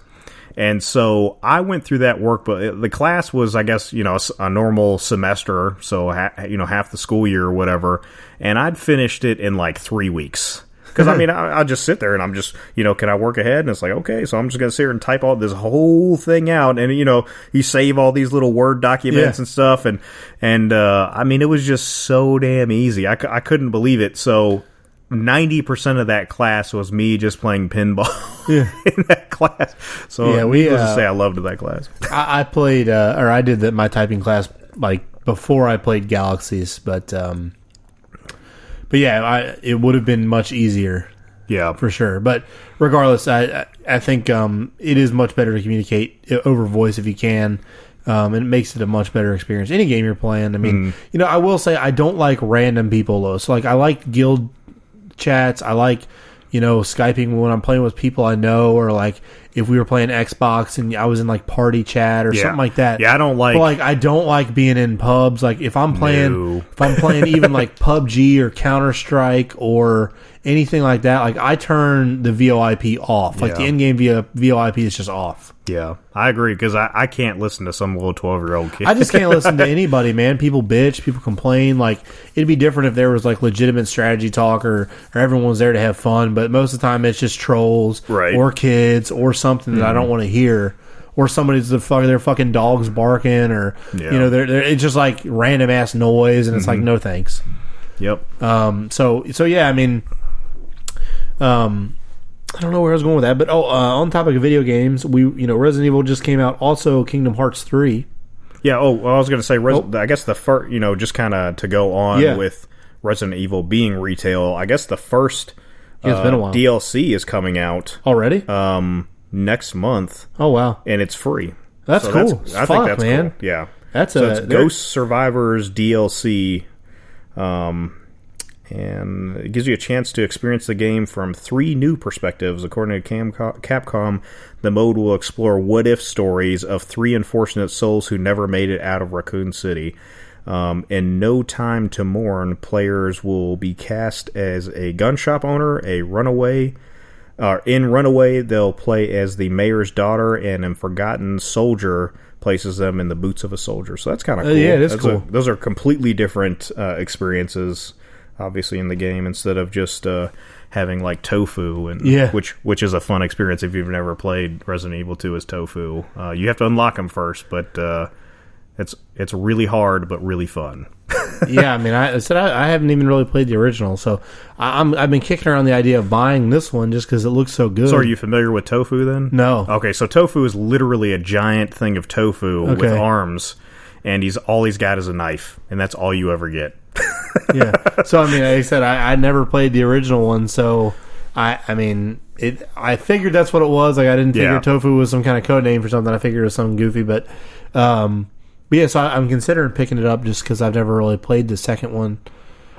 And so I went through that workbook. The class was, I guess, you know, a normal semester, so ha- you know, half the school year or whatever. And I'd finished it in like three weeks. Because I mean, I, I'll just sit there and I'm just, you know, can I work ahead? And it's like, okay, so I'm just gonna sit here and type all this whole thing out, and you know, you save all these little word documents Yeah. and stuff, and and uh, I mean, it was just so damn easy. I, I couldn't believe it. So. Ninety percent of that class was me just playing pinball in that class. So Yeah, we, uh, say I loved that class. I, I played, uh, or I did that my typing class like before I played Galaxies, but um, but yeah, I, it would have been much easier Yeah, for sure. But regardless, I I- think um, it is much better to communicate over voice if you can. Um, and it makes it a much better experience. Any game you're playing, I mean, you know, I will say I don't like random people though. So like, I like guild chats. I like, you know, skyping when I'm playing with people I know, or like if we were playing Xbox and I was in like party chat or Yeah. something like that. Yeah, I don't like- But, like I don't like being in pubs. Like if I'm playing, No. if I'm playing even like PUBG or Counter Strike or anything like that, like I turn the VoIP off. Like the Yeah. in-game VO, VoIP is just off. Yeah, I agree because I, I can't listen to some little twelve year old kid. I just can't listen to anybody, man. People bitch, people complain. Like it'd be different if there was like legitimate strategy talk or, or everyone was there to have fun. But most of the time, it's just trolls Right. Mm-hmm. or kids or something that I don't want to hear. Or somebody's the fuck their fucking dogs barking, or Yeah. you know, they're, they're it's just like random ass noise, and it's Mm-hmm. like no thanks. yep. Um, so so yeah, I mean, um, I don't know where I was going with that, but oh, uh, on topic of video games, we you know Resident Evil just came out. Also, Kingdom Hearts three. Yeah. Oh, well, I was going to say, Res- I guess the first, you know, just kind of to go on Yeah. with Resident Evil being retail. I guess the first Yeah, it's been a while. DLC is coming out Already? um, next month, oh wow, and it's free. that's So cool. I Fuck, think that's man. cool. Yeah. That's So a it's Ghost Survivors DLC, um, and it gives you a chance to experience the game from three new perspectives. According to Capcom, the mode will explore what if stories of three unfortunate souls who never made it out of Raccoon City. Um, in No Time to Mourn, players will be cast as a gun shop owner, a runaway, uh, in Runaway, they'll play as the mayor's daughter, and in Forgotten Soldier places them in the boots of a soldier. So that's kind of cool. Uh, yeah, it is That's cool. a- those are completely different uh, experiences, obviously in the game, instead of just uh, having like tofu, and Yeah. which which is a fun experience if you've never played Resident Evil Two as tofu. Uh, you have to unlock them first, but uh, it's it's really hard but really fun. yeah, I mean, I, I said I, I haven't even really played the original, so I, I'm I've been kicking around the idea of buying this one just because it looks so good. So are you familiar with tofu then? No. Okay, so tofu is literally a giant thing of tofu with arms, and he's all he's got is a knife, and that's all you ever get. yeah. So I mean, like I said, I, I never played the original one, so I I mean, it. I figured that's what it was. Like I didn't figure Yeah. tofu was some kind of code name for something. I figured it was something goofy, but um, but yeah. So I, I'm considering picking it up just because I've never really played the second one.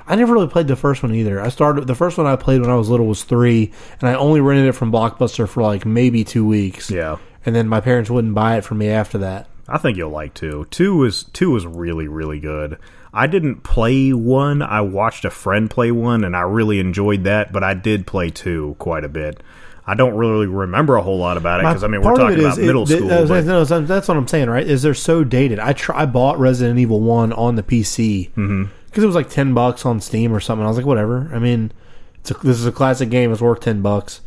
I never really played the first one either. I started the first one I played when I was little was three, and I only rented it from Blockbuster for like maybe two weeks. Yeah, and then my parents wouldn't buy it for me after that. I think you'll like two. Two was two was really really good. I didn't play one. I watched a friend play one, and I really enjoyed that. But I did play two quite a bit. I don't really remember a whole lot about it because I mean we're talking it about is- middle it- school. that- but- no, that's what I'm saying, right? Is they're so dated. I try, I bought Resident Evil One on the PC because Mm-hmm. it was like ten bucks on Steam or something. I was like, whatever. I mean, it's a, this is a classic game. It's worth ten bucks,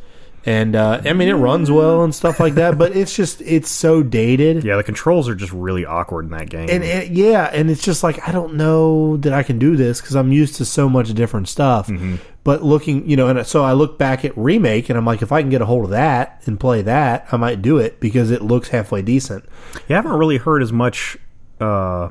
and uh, I mean it runs well and stuff like that. But it's just it's so dated. yeah, the controls are just really awkward in that game. And it, yeah, and it's just like I don't know that I can do this because I'm used to so much different stuff. Mm-hmm. But looking, you know, and so I look back at remake, and I'm like, if I can get a hold of that and play that, I might do it because it looks halfway decent. You haven't really heard as much, uh,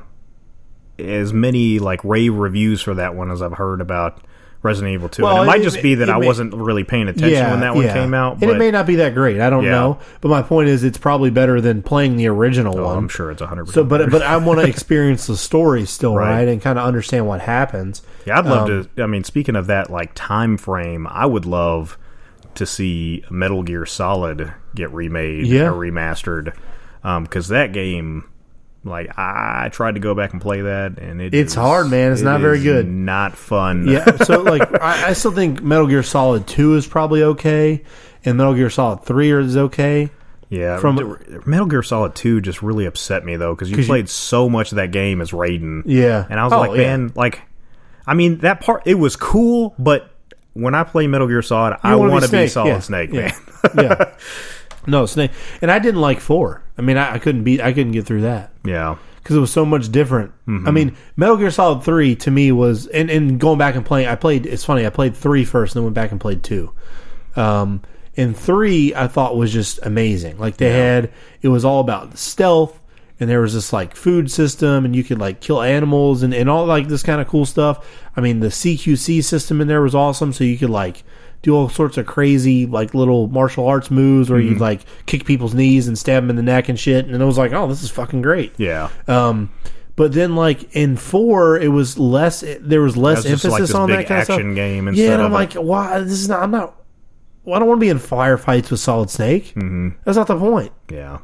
as many like rave reviews for that one as I've heard about Resident Evil Two. Well, and it might just be that I may- wasn't really paying attention when that one came out. and But it may not be that great. I don't Yeah. know, but my point is, it's probably better than playing the original oh, one. I'm sure it's hundred So, percent. but but I want to experience the story still, Right. right, and kind of understand what happens. yeah, I'd love um, to. I mean, speaking of that, like time frame, I would love to see Metal Gear Solid get remade Yeah. or remastered because that game. Like I tried to go back and play that, and it It's is- hard, man. It's it not very good. Not fun. Yeah, so like I, I still think Metal Gear Solid Two is probably okay, and Metal Gear Solid Three is okay. Yeah, From- Metal Gear Solid Two just really upset me though because you 'Cause you- played so much of that game as Raiden. Yeah. and I was Oh, like, yeah. man, like, I mean that part it was cool, but when I play Metal Gear Solid, I wanna be be Solid yeah, Snake, yeah. man. yeah. No, Snake, and I didn't like four. I mean, I, I couldn't beat. I couldn't get through that. yeah, because it was so much different. Mm-hmm. I mean, Metal Gear Solid Three to me was, and, and going back and playing, I played. It's funny, I played three first, and then went back and played two. Um, and three, I thought was just amazing. Like they had, it was all about stealth, and there was this like food system, and you could like kill animals and and all like this kind of cool stuff. I mean, the CQC system in there was awesome, so you could like do all sorts of crazy like little martial arts moves where Mm-hmm. you'd like kick people's knees and stab them in the neck and shit. And it was like, oh, this is fucking great. yeah. Um, but then like in four, it was less. There was less was emphasis like on that kind of stuff. action game yeah, and I'm like, why? This is not. I'm not. well, I don't want to be in firefights with Solid Snake. Mm-hmm. That's not the point. Yeah.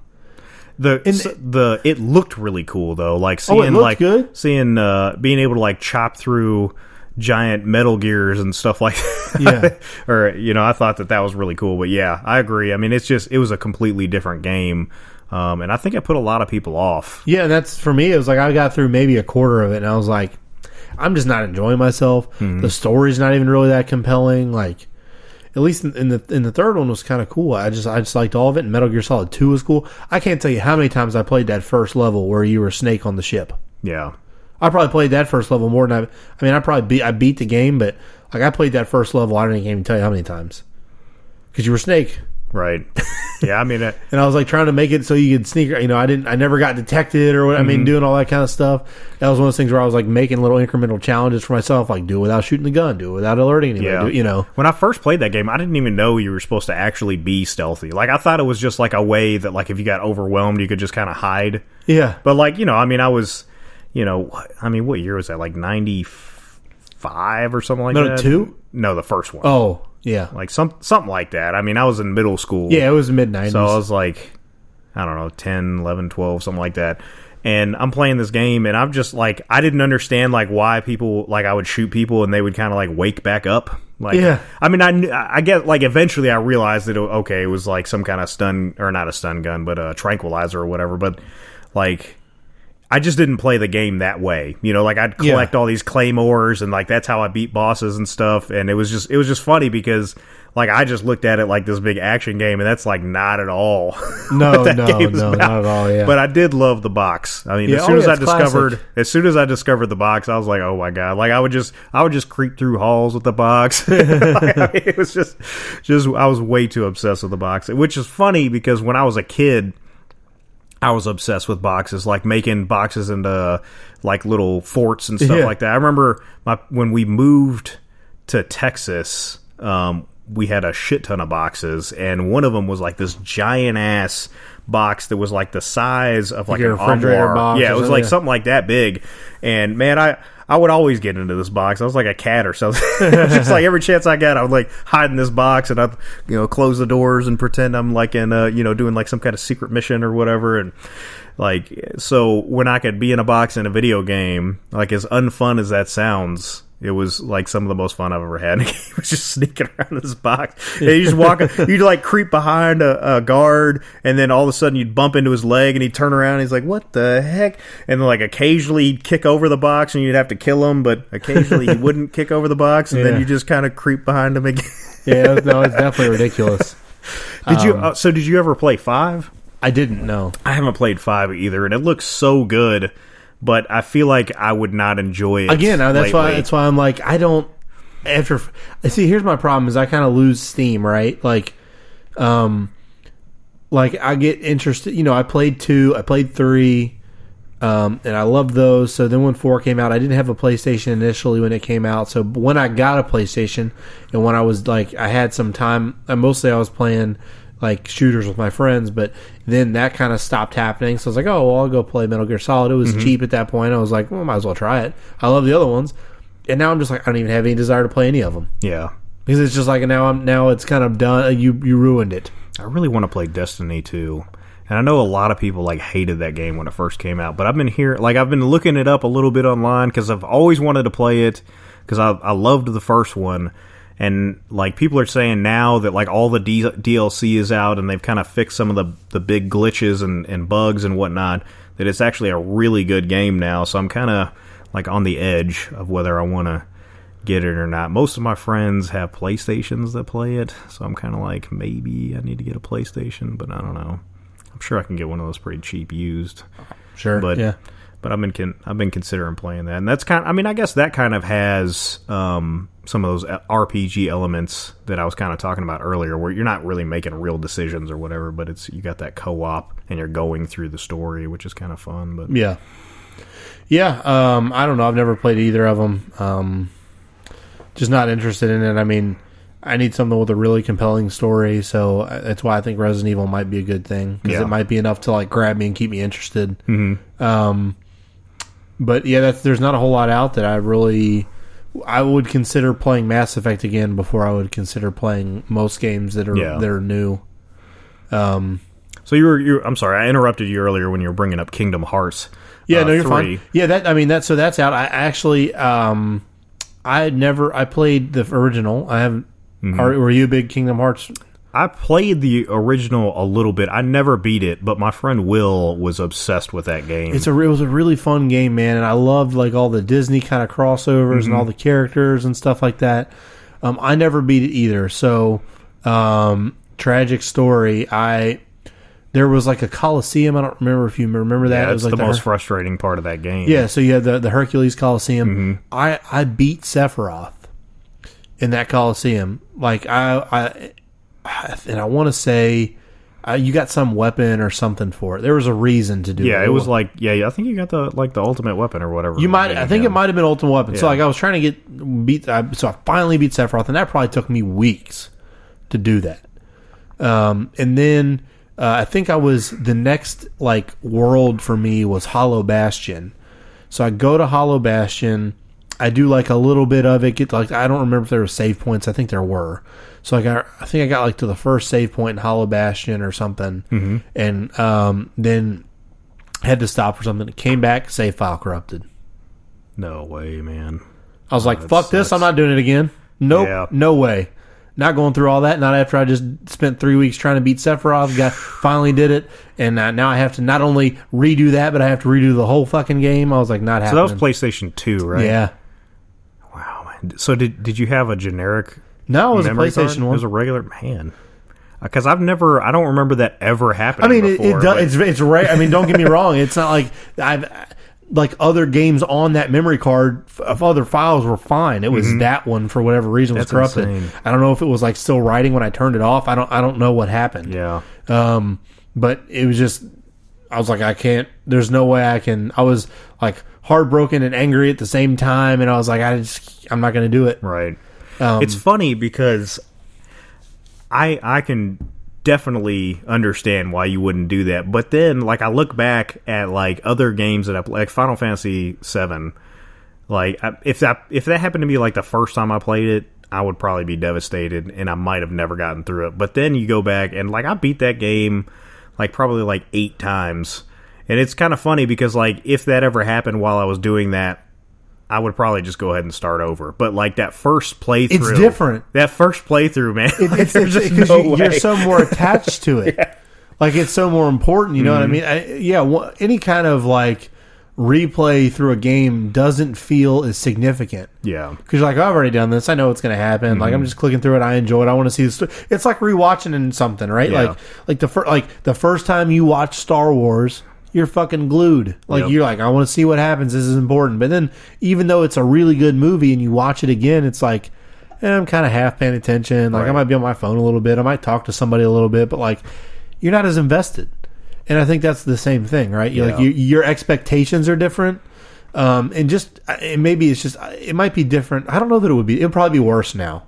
The And- the it looked really cool though. Like Oh, seeing looked like good? seeing uh being able to like chop through giant metal gears and stuff like that. Yeah. or you know, I thought that that was really cool. But yeah, I agree. I mean, it's just it was a completely different game. Um, and I think I put a lot of people off. Yeah, and that's for me. It was like I got through maybe a quarter of it, and I was like, I'm just not enjoying myself. The story's not even really that compelling. Like, at least in, in the in the third one was kind of cool. I just I just liked all of it. And Metal Gear Solid Two was cool. I can't tell you how many times I played that first level where you were Snake on the ship. Yeah. I probably played that first level more than I. I mean, I probably beat I beat the game, but like I played that first level. I don't even tell you how many times because you were Snake. Right. Yeah. I mean, uh, and I was like trying to make it so you could sneak. You know, I didn't. I never got detected or what. I mean, doing all that kind of stuff. That was one of those things where I was like making little incremental challenges for myself, like do it without shooting the gun, do it without alerting anybody. Yeah. do you know. When I first played that game, I didn't even know you were supposed to actually be stealthy. Like I thought it was just like a way that like if you got overwhelmed, you could just kind of hide. Yeah, But like you know, I mean, I was, you know, I mean, what year was that? Like ninety five or something like No, that. two? No, the first one. Oh, yeah, Like some something like that. I mean, I was in middle school. yeah. It was mid nineties. So I was like, I don't know, 10, 11, 12, something like that. And I'm playing this game, and I'm just like, I didn't understand like why people like I would shoot people and they would kind of like wake back up. Like, Yeah. I mean, I I get like eventually I realized that it, okay, it was like some kind of stun or not a stun gun, but a tranquilizer or whatever. But like, I just didn't play the game that way. You know, like I'd Yeah. collect all these claymores and like that's how I beat bosses and stuff. And it was just it was just funny because like I just looked at it like this big action game and that's like not at all. No, no, no, not at all, yeah. But I did love the box. I mean, Yeah, as oh, soon as yeah, I discovered classic. as soon as I discovered the box, I was like, oh my god! Like I would just I would just creep through halls with the box. Like, I mean, it was just just I was way too obsessed with the box, which is funny because when I was a kid. I was obsessed with boxes, like making boxes into like little forts and stuff Yeah. like that. I remember my, when we moved to Texas, um, we had a shit ton of boxes, and one of them was like this giant ass box that was like the size of like a an refrigerator armoire. box Yeah, it was like yeah. something like that big. And man, I I would always get into this box. I was like a cat or something. Just like every chance I got, I would like hide in this box and I'd you know close the doors and pretend I'm like in a, you know doing like some kind of secret mission or whatever. And like so when I could be in a box in a video game, like as unfun as that sounds. It was like some of the most fun I've ever had. in a game. It was just sneaking around this box. And you just walk, you'd like creep behind a, a guard, and then all of a sudden you'd bump into his leg, and he'd turn around, and he's like, "What the heck?" And then like occasionally he'd kick over the box, and you'd have to kill him, but occasionally he wouldn't kick over the box, and Yeah. then you just kind of creep behind him again. yeah, no, it's definitely ridiculous. did you? Um, Uh, so did you ever play five? I didn't know. I haven't played five either, and it looks so good, but I feel like I would not enjoy it Again, uh, that's why that's why I'm like I don't after see here's my problem is I kind of lose steam, right? Like um like I get interested, you know, I played 2, I played 3 um and I loved those. So then when 4 came out, I didn't have a PlayStation initially when it came out. So when I got a PlayStation and when I was like I had some time, and mostly I was playing like shooters with my friends, but then that kind of stopped happening. So I was like, oh, well, I'll go play Metal Gear Solid. It was mm-hmm. cheap at that point. I was like, well, might as well try it. I love the other ones, and now I'm just like, I don't even have any desire to play any of them yeah. because it's just like now I'm now it's kind of done. You you ruined it. I really want to play Destiny 2. And I know a lot of people like hated that game when it first came out, but I've been here like I've been looking it up a little bit online cuz I've always wanted to play it cuz I I loved the first one and like people are saying now that like all the D- DLC is out and they've kind of fixed some of the the big glitches and and bugs and whatnot that it's actually a really good game now. So I'm kind of like on the edge of whether I want to get it or not. Most of my friends have PlayStations that play it, so I'm kind of like maybe I need to get a PlayStation, but I don't know. I'm sure I can get one of those pretty cheap used, Sure, but yeah, but I've been con- I've been considering playing that, and that's kind. I mean, I guess that kind of has um, some of those RPG elements that I was kind of talking about earlier, where you're not really making real decisions or whatever, but it's you got that co-op and you're going through the story, which is kind of fun. But yeah, yeah. Um, I don't know. I've never played either of them. Um, just not interested in it. I mean, I need something with a really compelling story, so that's why I think Resident Evil might be a good thing because Yeah. it might be enough to like grab me and keep me interested. Mm-hmm. Um, but yeah, that's there's not a whole lot out that I really I would consider playing Mass Effect again before I would consider playing most games that are Yeah. that are new. Um, So you were, you I'm sorry, I interrupted you earlier when you were bringing up Kingdom Hearts. yeah, uh, no, you're 3. fine. Yeah, that I mean that. So that's out. I actually, um, I had never. I played the original. I haven't. Mm-hmm. Are, were you a big Kingdom Hearts? I played the original a little bit. I never beat it, but my friend Will was obsessed with that game. It's a it was a really fun game, man, and I loved like all the Disney kind of crossovers and all the characters and stuff like that. Um, I never beat it either. So, um, tragic story. I there was like a Coliseum. I don't remember if you remember that. yeah, it was like the the most Her- frustrating part of that game. yeah. So you had the the Hercules Coliseum. I I beat Sephiroth in that Coliseum. Like I I and I want to say. Uh, you got some weapon or something for it. There was a reason to do it. yeah, it was like yeah, I think you got the like the ultimate weapon or whatever. You might. I think Yeah. it might have been Ultimate Weapon. So like I was trying to get beat. I, so I finally beat Sephiroth, and that probably took me weeks to do that. Um, and then uh, I think I was the next like world for me was Hollow Bastion. So I go to Hollow Bastion. I do like a little bit of it. Get like I don't remember if there were save points. I think there were. So I got. I think I got like to the first save point in Hollow Bastion or something, mm-hmm. and um, then had to stop for something. Came back, save file corrupted. No way, man. I was like, that "Fuck this! I'm not doing it again. Nope, Yeah. no way. Not going through all that. Not after I just spent three weeks trying to beat Sephiroth. Got finally did it, and uh, now I have to not only redo that, but I have to redo the whole fucking game. I was like, not So that was. PlayStation Two, right? yeah. Wow, man. So did did you have a generic No, it was a memory card? PlayStation It was a regular man. Because I've never, I don't remember that ever happening. I mean, it, before, it does, it's it's rare. I mean, don't get me wrong. It's not like I've like other games on that memory card of other files were fine. It was that one for whatever reason was Mm-hmm. That's corrupted. insane. I don't know if it was like still writing when I turned it off. I don't I don't know what happened. yeah. Um, but it was just, I was like, I can't. There's no way I can. I was like heartbroken and angry at the same time, and I was like, I just, I'm not going to do it. Right. Um, it's funny because I I can definitely understand why you wouldn't do that. But then like I look back at like other games that I play, like Final Fantasy 7 like if that if that happened to be like the first time I played it, I would probably be devastated and I might have never gotten through it. But then you go back and like I beat that game like probably like 8 times. And it's kind of funny because like if that ever happened while I was doing that I would probably just go ahead and start over. But like that first playthrough, It's different. That first playthrough, man, like, It's just because no you, you're so more attached to it. Like it's so more important. You know Mm-hmm. what I mean? I, yeah. Any kind of like replay through a game doesn't feel as significant. yeah, Because you're like, oh, I've already done this. I know what's going to happen. Like, Mm-hmm. I'm just clicking through it. I enjoy it. I want to see the story. It's like rewatching in something, right? Yeah. Like, like the fir- like the first time you watch Star Wars, you're fucking glued. Like, Yep. you're like, I want to see what happens. This is important. But then, even though it's a really good movie and you watch it again, it's like, eh, I'm kind of half paying attention. Like, I might be on my phone a little bit. I might talk to somebody a little bit, but like, you're not as invested. And I think that's the same thing, right? You're like, you, your expectations are different um, and just and maybe it's just it might be different. I don't know that it would be. It'd probably be worse now,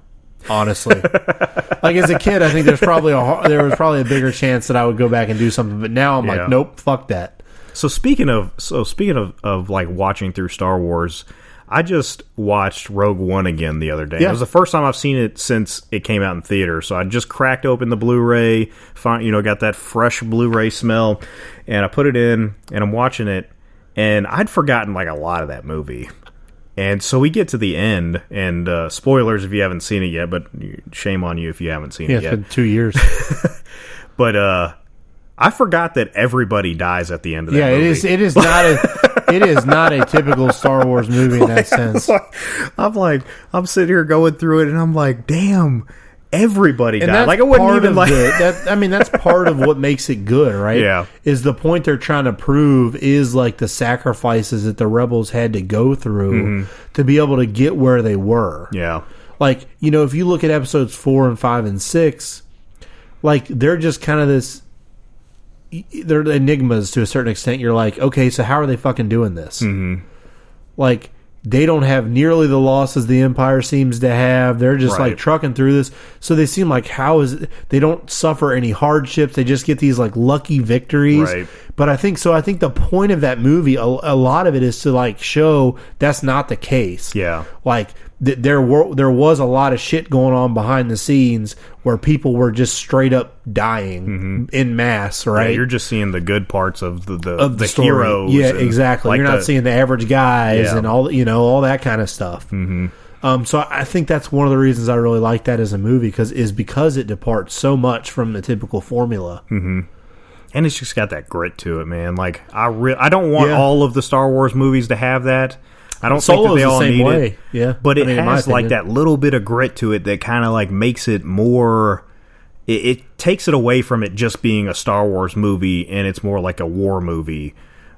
honestly. like as a kid, I think there's probably a there was probably a bigger chance that I would go back and do something. But now I'm Yeah. like, nope, fuck that. So speaking of so speaking of, of like watching through Star Wars, I just watched Rogue One again the other day. Yeah. It was the first time I've seen it since it came out in theater. So I just cracked open the Blu-ray, find, you know, got that fresh Blu-ray smell, and I put it in, and I'm watching it, and I'd forgotten like a lot of that movie. And so we get to the end, and uh, spoilers if you haven't seen it yet, but shame on you if you haven't seen Yeah, it it's yet. been two years. But uh, I forgot that everybody dies at the end of that yeah, it movie. is. It is not a. It is not a typical Star Wars movie in that sense. I'm like, I'm sitting here going through it, and I'm like, damn, everybody And died. Like, it wasn't even like, the, that. I mean, that's part of what makes it good, right? Yeah. is the point they're trying to prove is like the sacrifices that the rebels had to go through to be able to get where they were. yeah, Like you know, if you look at episodes four and five and six, like they're just kind of this. They're enigmas to a certain extent. You're like, okay, so how are they fucking doing this? Mm-hmm. Like they don't have nearly the losses the Empire seems to have. They're just like trucking through this. So they seem like how is it, they don't suffer any hardships. They just get these like lucky victories. Right. But I think so. I think the point of that movie, a, a lot of it is to like show that's not the case yeah, like th- there were there was a lot of shit going on behind the scenes where people were just straight up dying in mass, right? Mm-hmm. Yeah, you're just seeing the good parts of the the, of the, story. heroes. Yeah, exactly. like You're not the- seeing the average guys Yeah. and all you know all that kind of stuff. Mm-hmm. Um, so I think that's one of the reasons I really like that as a movie because is because it departs so much from the typical formula. and it's just got that grit to it, man. Like I re- I don't want Yeah. all of the Star Wars movies to have that. I don't think that they the all need way, it. yeah. but I it mean, has like that little bit of grit to it that kind of like makes it more. It, it takes it away from it just being a Star Wars movie, and it's more like a war movie.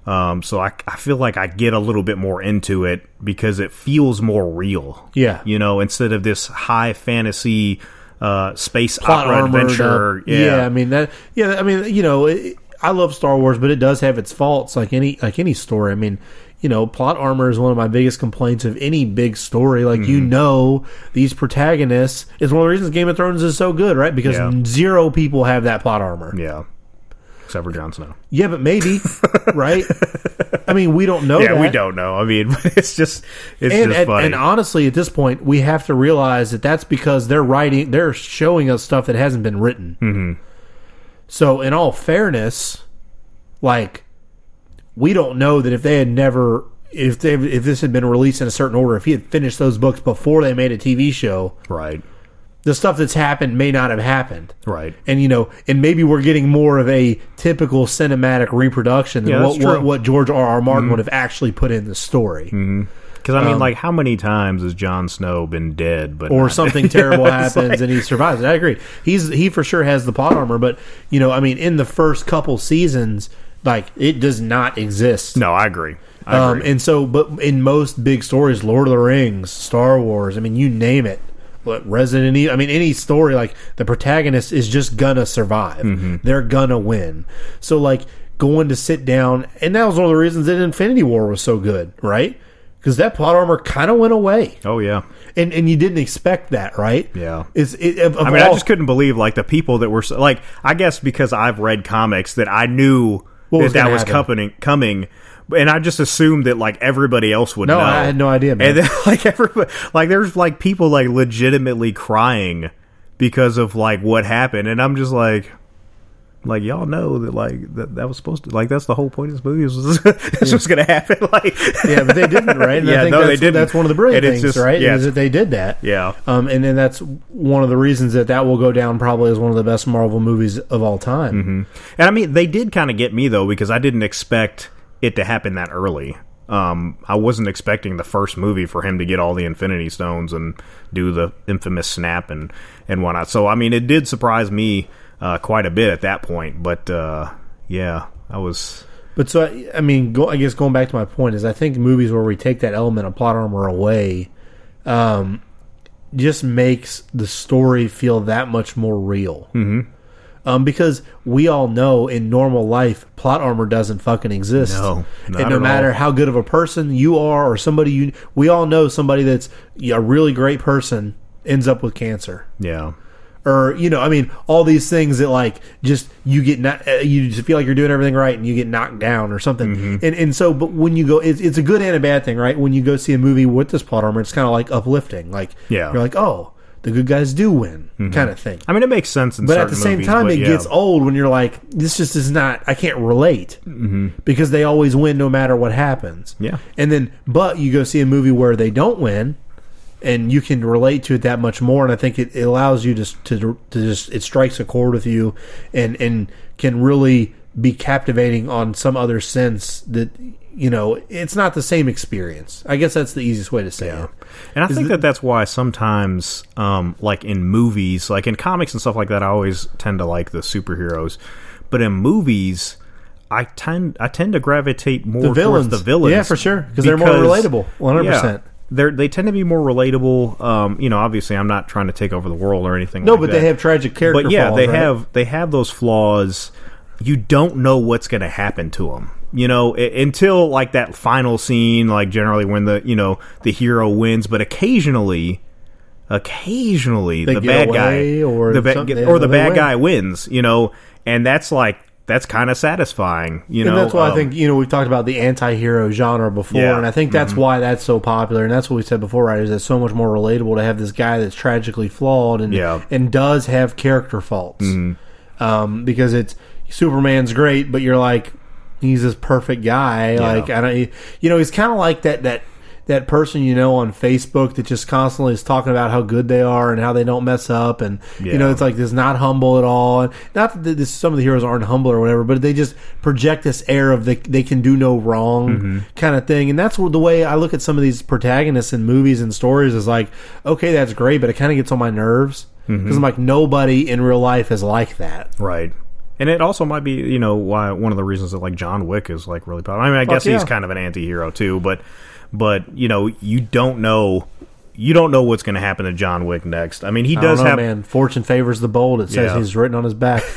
Um, so I, I feel like I get a little bit more into it because it feels more real. Yeah. you know, instead of this high fantasy uh, space Plot opera adventure. up. Yeah. I mean that. Yeah, I mean you know it, I love Star Wars, but it does have its faults, like any like any story. I mean. You know, plot armor is one of my biggest complaints of any big story. Like, you Mm-hmm. know, these protagonists is one of the reasons Game of Thrones is so good, right? Because Yeah. zero people have that plot armor. yeah, except for Jon Snow. Yeah, but maybe, right? I mean, we don't know. Yeah, we don't know. I mean, it's just it's And, just and, funny. and honestly, at this point, we have to realize that that's because they're writing, they're showing us stuff that hasn't been written. Mm-hmm. So, in all fairness, like we don't know that if they had never, if they, if this had been released in a certain order, if he had finished those books before they made a TV show, right, the stuff that's happened may not have happened. right. and you know, and maybe we're getting more of a typical cinematic reproduction than Yeah, what, what. Mm-hmm. what George R. R. Martin would have actually put in the story, Because I mean, like, how many times has Jon Snow been dead? But or something terrible happens like- and he survives. I agree. He's he for sure has the plot armor, but you know, I mean, in the first couple seasons, like it does not exist. no, I agree. I Um, agree. and so, but in most big stories, Lord of the Rings, Star Wars, I mean, you name it. Resident Evil? I mean, any story like the protagonist is just gonna survive. Mm-hmm. They're gonna win. So, like going to sit down, and that was one of the reasons that Infinity War was so good, right? Because that plot armor kind of went away, oh yeah, and and you didn't expect that, right? Yeah. It's it, of, of I mean, I just couldn't believe like the people that were so, like. I guess because I've read comics that I knew What that was that was coming, coming, and I just assumed that like everybody else would No, know. I had no idea, man. And then like everybody, like there's like people like legitimately crying because of like what happened, and I'm just like. Like y'all know that, like that, that was supposed to, like that's the whole point of this movie. Was this was going to happen? Like, yeah, but they didn't, right? And I yeah, think no, that's, they didn't. That's one of the brilliant things, just- right? yeah, is that they did that. Yeah. Um, and then that's one of the reasons that that will go down probably as one of the best Marvel movies of all time. Mm-hmm. And I mean, they did kind of get me though because I didn't expect it to happen that early. Um, I wasn't expecting the first movie for him to get all the Infinity Stones and do the infamous snap and and whatnot. So I mean, it did surprise me uh, quite a bit at that point. But uh, yeah, I was But so I, I mean, go, I guess going back to my point is, I think movies where we take that element of plot armor away, um, just makes the story feel that much more real. Mm-hmm. Um, because we all know in normal life, plot armor doesn't fucking exist. No, and no at matter all. how good of a person you are, or somebody you, we all know somebody that's a really great person ends up with cancer yeah. Or you know, I mean, all these things that like just you get not, uh, you just feel like you're doing everything right and you get knocked down or something. Mm-hmm. And and so, but when you go, it's, it's a good and a bad thing, right? When you go see a movie with this plot armor, it's kind of like uplifting. Like Yeah. you're like, oh, the good guys do win, kind of thing. I mean, it makes sense in But at the same movies, time, it yeah. gets old when you're like, this just is not. I can't relate Mm-hmm. because they always win no matter what happens. Yeah. And then, but you go see a movie where they don't win, and you can relate to it that much more. And I think it, it allows you to to to just it strikes a chord with you, and and can really be captivating on some other sense that you know it's not the same experience. I guess that's the easiest way to say it. And I think that that's why sometimes, um, like in movies, like in comics and stuff like that, I always tend to like the superheroes. But in movies, I tend I tend to gravitate more The villains. towards the villains. Yeah, for sure, because they're more relatable, 100%. They're, they tend to be more relatable. Um, you know, obviously, I'm not trying to take over the world or anything. No, like but that. they have tragic character. But yeah, flaws, they right? have they have those flaws. You don't know what's going to happen to them. You know, i- until like that final scene, like generally when the you know the hero wins, but occasionally, occasionally They the bad guy or the ba- or the bad guy wins. You know, and that's like that's kind of satisfying. You know, and that's why I Um, think you know we've talked about the anti-hero genre before, Yeah. Mm-hmm. and I think that's why that's so popular, and that's what we said before, right? Is it's so much more relatable to have this guy that's tragically flawed and Yeah. Mm-hmm. and does have character faults, um, because it's Superman's great, but you're like he's this perfect guy, like I don't, you know, he's kind of like that that. That person you know on Facebook that just constantly is talking about how good they are and how they don't mess up, and you know it's like this not humble at all. And not that this, some of the heroes aren't humble or whatever, but they just project this air of they, they can do no wrong Mm-hmm. kind of thing. And that's what, the way I look at some of these protagonists in movies and stories is like, okay, that's great, but it kind of gets on my nerves because Mm-hmm. I'm like, nobody in real life is like that. Right. And it also might be, you know, why one of the reasons that like John Wick is like really popular. I mean, I guess yeah. he's kind of an anti-hero too, but but you know, you don't know you don't know what's going to happen to John Wick next. I mean, he does know, have man. Fortune favors the bold. It says Yeah. he's written on his back.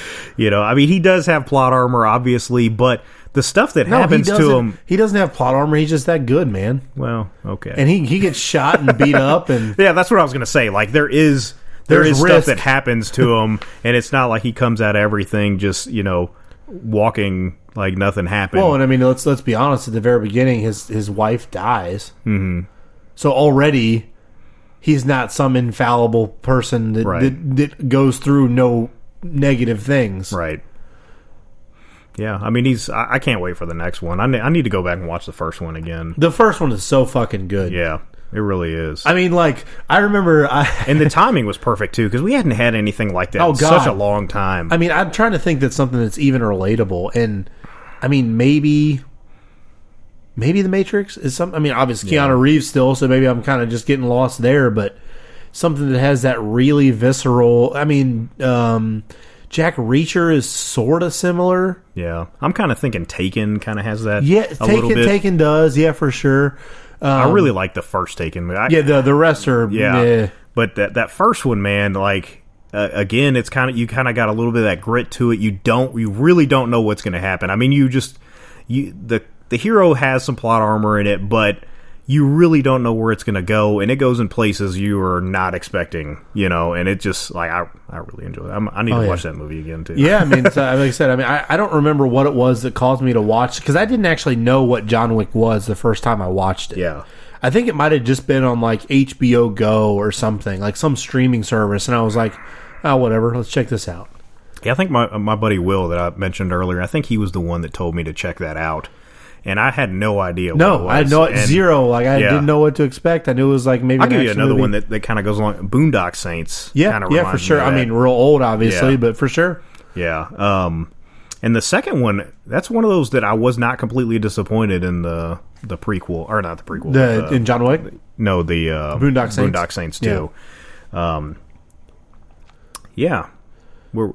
you know, I mean, he does have plot armor obviously, but the stuff that No, happens to him, He doesn't have plot armor. He's just that good, man. well, okay. And he he gets shot and beat up and yeah, that's what I was going to say. Like there is there is risk. stuff that happens to him and it's not like he comes out of everything just, you know, walking like nothing happened. Well, and I mean, let's let's be honest. At the very beginning, his his wife dies. Mm-hmm. So already, he's not some infallible person that, Right. that that goes through no negative things. Right. Yeah, I mean he's. I, I can't wait for the next one. I, ne- I need to go back and watch the first one again. The first one is so fucking good. Yeah, it really is. I mean, like I remember. I and the timing was perfect too because we hadn't had anything like that Oh, in God. such a long time. I mean, I'm trying to think that something that's even relatable, and I mean, maybe. Maybe the Matrix is some. I mean, obviously Keanu Reeves still, so maybe I'm kind of just getting lost there. But something that has that really visceral. I mean, um, Jack Reacher is sort of similar. yeah, I'm kind of thinking Taken kind of has that. Yeah, a little Taken. Taken does. Yeah, for sure. I really like the first Taken. I, Yeah, the the rest are yeah. meh. But that that first one, man, like uh, again, it's kind of you kind of got a little bit of that grit to it. You don't, you really don't know what's going to happen. I mean, you just you the the hero has some plot armor in it, but you really don't know where it's going to go, and it goes in places you are not expecting. You know, and it just like I I really enjoy it. I'm, I need to Oh, yeah. watch that movie again too. Yeah, I mean, it's, uh, like I said, I mean, I, I don't remember what it was that caused me to watch because I didn't actually know what John Wick was the first time I watched it. yeah. I think it might have just been on like HBO Go or something, like some streaming service, and I was like, oh, whatever, let's check this out. Yeah, I think my my buddy Will that I mentioned earlier. I think he was the one that told me to check that out, and I had no idea. what it No, I had no And zero. Like I Yeah. didn't know what to expect. I knew it was like maybe. I'll an give you another movie. one that, that kind of goes along. Boondock Saints. Yeah, yeah, for sure. I mean, real old, obviously, Yeah. but for sure. yeah. Um, and the second one, that's one of those that I was not completely disappointed in the the prequel or not the prequel. The but in John Wick. no, the uh, Boondock Saints? Boondock Saints too. Um, yeah, we're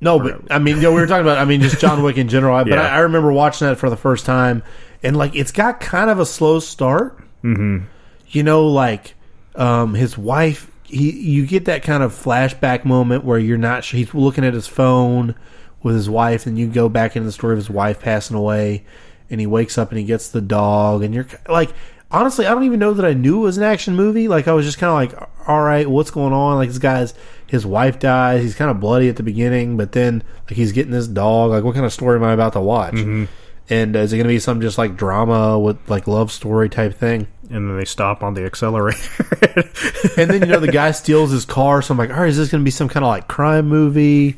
No, but I mean, you know, we were talking about. I mean, just John Wick in general. I But Yeah. I, I remember watching that for the first time, and like, it's got kind of a slow start. Mm-hmm. You know, like um, his wife. He, you get that kind of flashback moment where you're not sure. He's looking at his phone with his wife, and you go back into the story of his wife passing away, and he wakes up and he gets the dog, and you're like, honestly, I don't even know that I knew it was an action movie. Like, I was just kind of like, all right, what's going on? Like, this guy's his wife dies. He's kind of bloody at the beginning, but then like he's getting this dog. Like, what kind of story am I about to watch? And uh, is it going to be some just like drama with like love story type thing? and then they stop on the accelerator. And then you know the guy steals his car, so I'm like, all right, is this going to be some kind of like crime movie?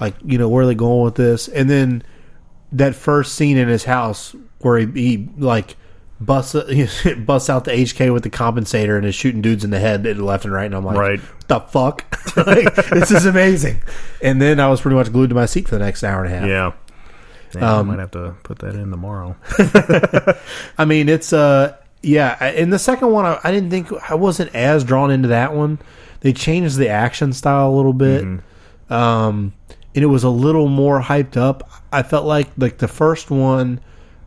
Like, you know, where are they going with this? And then that first scene in his house where he, he like busts busts out the HK with the compensator and is shooting dudes in the head left and right, and I'm like, Right. the fuck? like, this is amazing. And then I was pretty much glued to my seat for the next hour and a half. yeah. Yeah, Um, I might have to put that in tomorrow. I mean, it's uh, yeah. In the second one, I, I didn't think I wasn't as drawn into that one. They changed the action style a little bit, um, and it was a little more hyped up. I felt like like the first one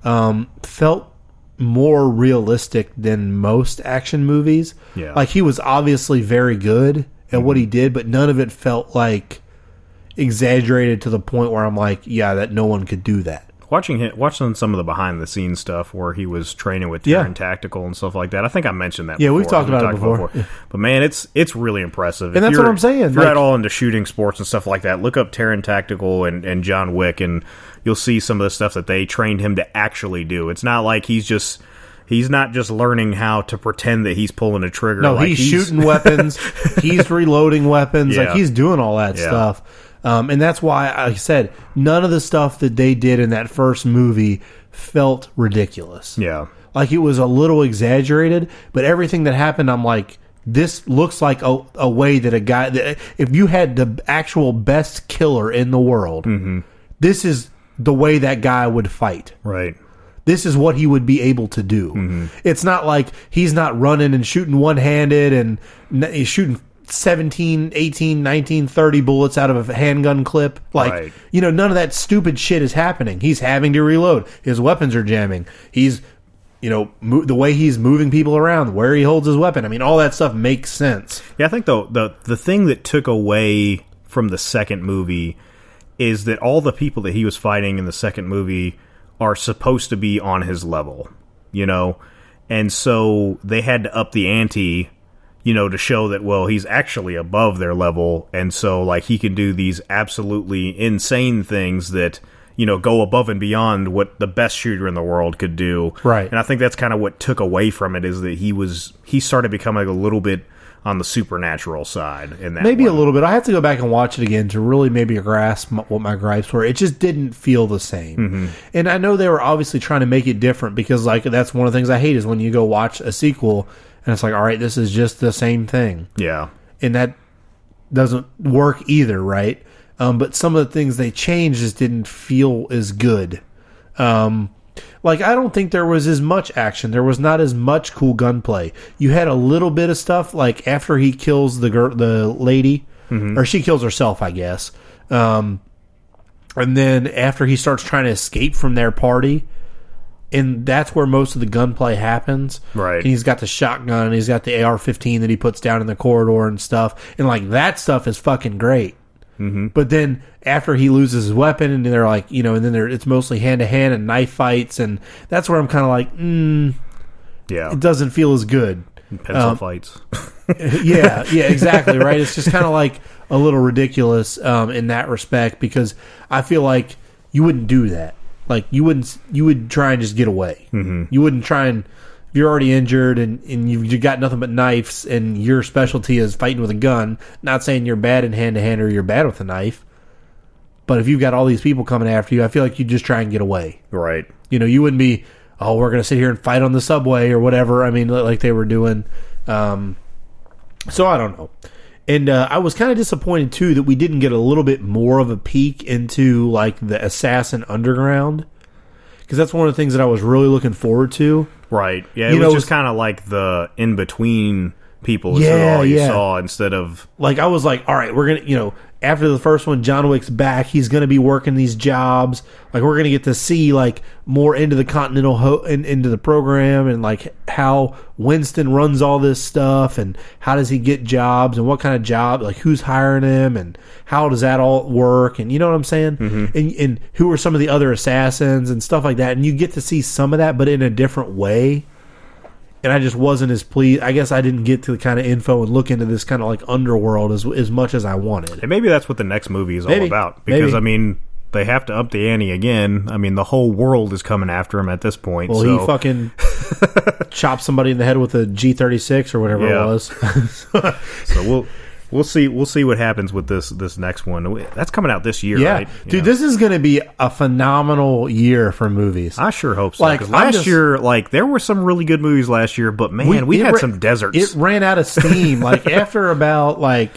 um, felt more realistic than most action movies. Yeah. like he was obviously very good at what he did, but none of it felt like exaggerated to the point where I'm like, yeah, that no one could do that. Watching him, watching some of the behind the scenes stuff where he was training with Yeah. Taran Tactical and stuff like that. I think I mentioned that. Yeah, we've before. talked about it before. But man, it's it's really impressive. And If that's what I'm saying, If you're like- at all into shooting sports and stuff like that, look up Taran Tactical and, and John Wick, and you'll see some of the stuff that they trained him to actually do. It's not like he's just. He's not just learning how to pretend that he's pulling a trigger. No, like he's, shooting weapons. he's reloading weapons. Like he's doing all that Yeah. stuff. Um, and that's why like I said none of the stuff that they did in that first movie felt ridiculous. Yeah, Like it was a little exaggerated, but everything that happened, I'm like, this looks like a, a way that a guy that if you had the actual best killer in the world, Mm-hmm. this is the way that guy would fight. right. This is what he would be able to do. Mm-hmm. It's not like he's not running and shooting one handed and he's shooting 17, 18, 19, 30 bullets out of a handgun clip. Like, Right. you know, none of that stupid shit is happening. He's having to reload. His weapons are jamming. He's, you know, mo- the way he's moving people around, where he holds his weapon. I mean, all that stuff makes sense. Yeah, I think the the the thing that took away from the second movie is that all the people that he was fighting in the second movie are supposed to be on his level, you know, and so they had to up the ante, you know, to show that well he's actually above their level, and so like he can do these absolutely insane things that you know go above and beyond what the best shooter in the world could do, Right. And I think that's kind of what took away from it is that he was he started becoming a little bit on the supernatural side in that Maybe a little bit. I have to go back and watch it again to really maybe grasp m- what my gripes were. It just didn't feel the same. Mm-hmm. And I know they were obviously trying to make it different because, like, that's one of the things I hate is when you go watch a sequel and it's like, all right, this is just the same thing. yeah And that doesn't work either, right? Um, but some of the things they changed just didn't feel as good. Um, like I don't think there was as much action. There was not as much cool gunplay. You had a little bit of stuff like after he kills the girl, the lady, or she kills herself, I guess. Um, and then after he starts trying to escape from their party, and that's where most of the gunplay happens. Right. And he's got the shotgun, and he's got the AR-15 that he puts down in the corridor and stuff, and like that stuff is fucking great. Mm-hmm. But then after he loses his weapon, and they're like, you know, and then they're, it's mostly hand to hand and knife fights, and that's where I'm kind of like, mm, yeah it doesn't feel as good. pencil um, fights yeah, yeah, exactly, right. It's just kind of like a little ridiculous um, in that respect because I feel like you wouldn't do that. Like you wouldn't, you would try and just get away. Mm-hmm. You wouldn't try and. If you're already injured and, and you've you got nothing but knives and your specialty is fighting with a gun. Not saying you're bad in hand to hand or you're bad with a knife, but if you've got all these people coming after you, I feel like you just try and get away. right You know, you wouldn't be, oh, we're going to sit here and fight on the subway or whatever. I mean, like they were doing. Um, so I don't know. And uh, I was kind of disappointed too that we didn't get a little bit more of a peek into like the assassin underground because that's one of the things that I was really looking forward to. right yeah it You was know, just kind of like the in between people is Yeah, all you yeah. saw instead of like I was like, all right, we're gonna, you know, after the first one, John Wick's back. He's gonna be working these jobs. Like we're gonna get to see like more into the Continental ho- in, into the program and like how Winston runs all this stuff and how does he get jobs and what kind of job, like who's hiring him and how does that all work and you know what I'm saying? Mm-hmm. And and who are some of the other assassins and stuff like that. And you get to see some of that, but in a different way and I just wasn't as pleased. I guess I didn't get to the kind of info and look into this kind of like underworld as as much as I wanted. and maybe that's what the next movie is all about because Maybe. I mean they have to up the ante again I mean the whole world is coming after him at this point Well, so he fucking chopped somebody in the head with a G thirty six or whatever Yeah. it was. so we'll we'll see we'll see what happens with this this next one that's coming out this year yeah, right dude, know? this is going to be a phenomenal year for movies. I sure hope so. Like last just- year, like there were some really good movies last year, but man, we, it had ra- some deserts. It ran out of steam. like after about like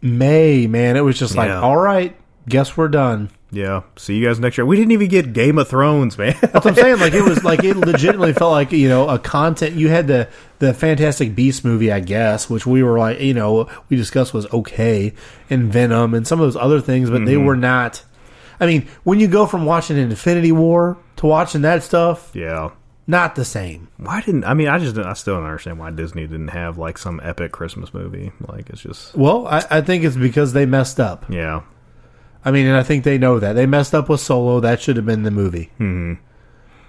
May, man, it was just like, Yeah. all right, guess we're done. Yeah, see you guys next year. We didn't even get Game of Thrones, man. That's what I'm saying. Like it was like it legitimately felt like you know a content. You had the the Fantastic Beast movie, I guess, which we were like you know we discussed was okay, and Venom and some of those other things, but they mm-hmm. were not. I mean, when you go from watching Infinity War to watching that stuff, yeah. not the same. Why didn't I mean? I just I still don't understand why Disney didn't have like some epic Christmas movie. Like it's just Well, I, I think it's because they messed up. yeah, I mean, and I think they know that they messed up with Solo. That should have been the movie.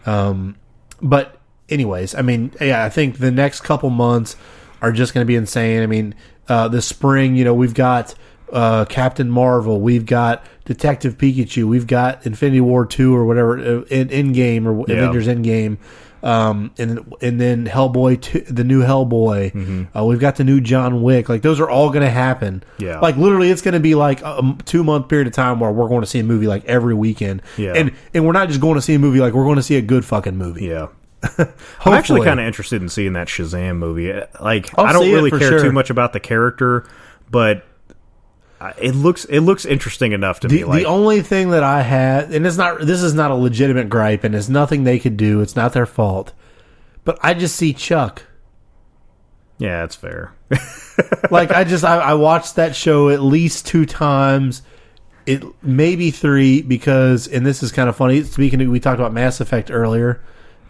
Um, but anyways, I mean, yeah, I think the next couple months are just going to be insane. I mean, uh, this spring, you know, we've got uh, Captain Marvel, we've got Detective Pikachu, we've got Infinity War two or whatever uh, in Endgame or Yeah. Avengers Endgame. Um, and and then Hellboy, two, the new Hellboy. Uh, we've got the new John Wick. Like those are all going to happen. Yeah. Like literally, it's going to be like a two month period of time where we're going to see a movie like every weekend. Yeah. And and we're not just going to see a movie like we're going to see a good fucking movie. Yeah. I'm actually kind of interested in seeing that Shazam movie. Like, I'll I don't really care sure. too much about the character, but it looks it looks interesting enough to The, me. Like, the only thing that I had, and it's not, this is not a legitimate gripe, and it's nothing they could do. It's not their fault. But I just see Chuck. yeah, that's fair. Like I just, I, I watched that show at least two times, it maybe three because, and this is kind of funny. Speaking, of, we talked about Mass Effect earlier.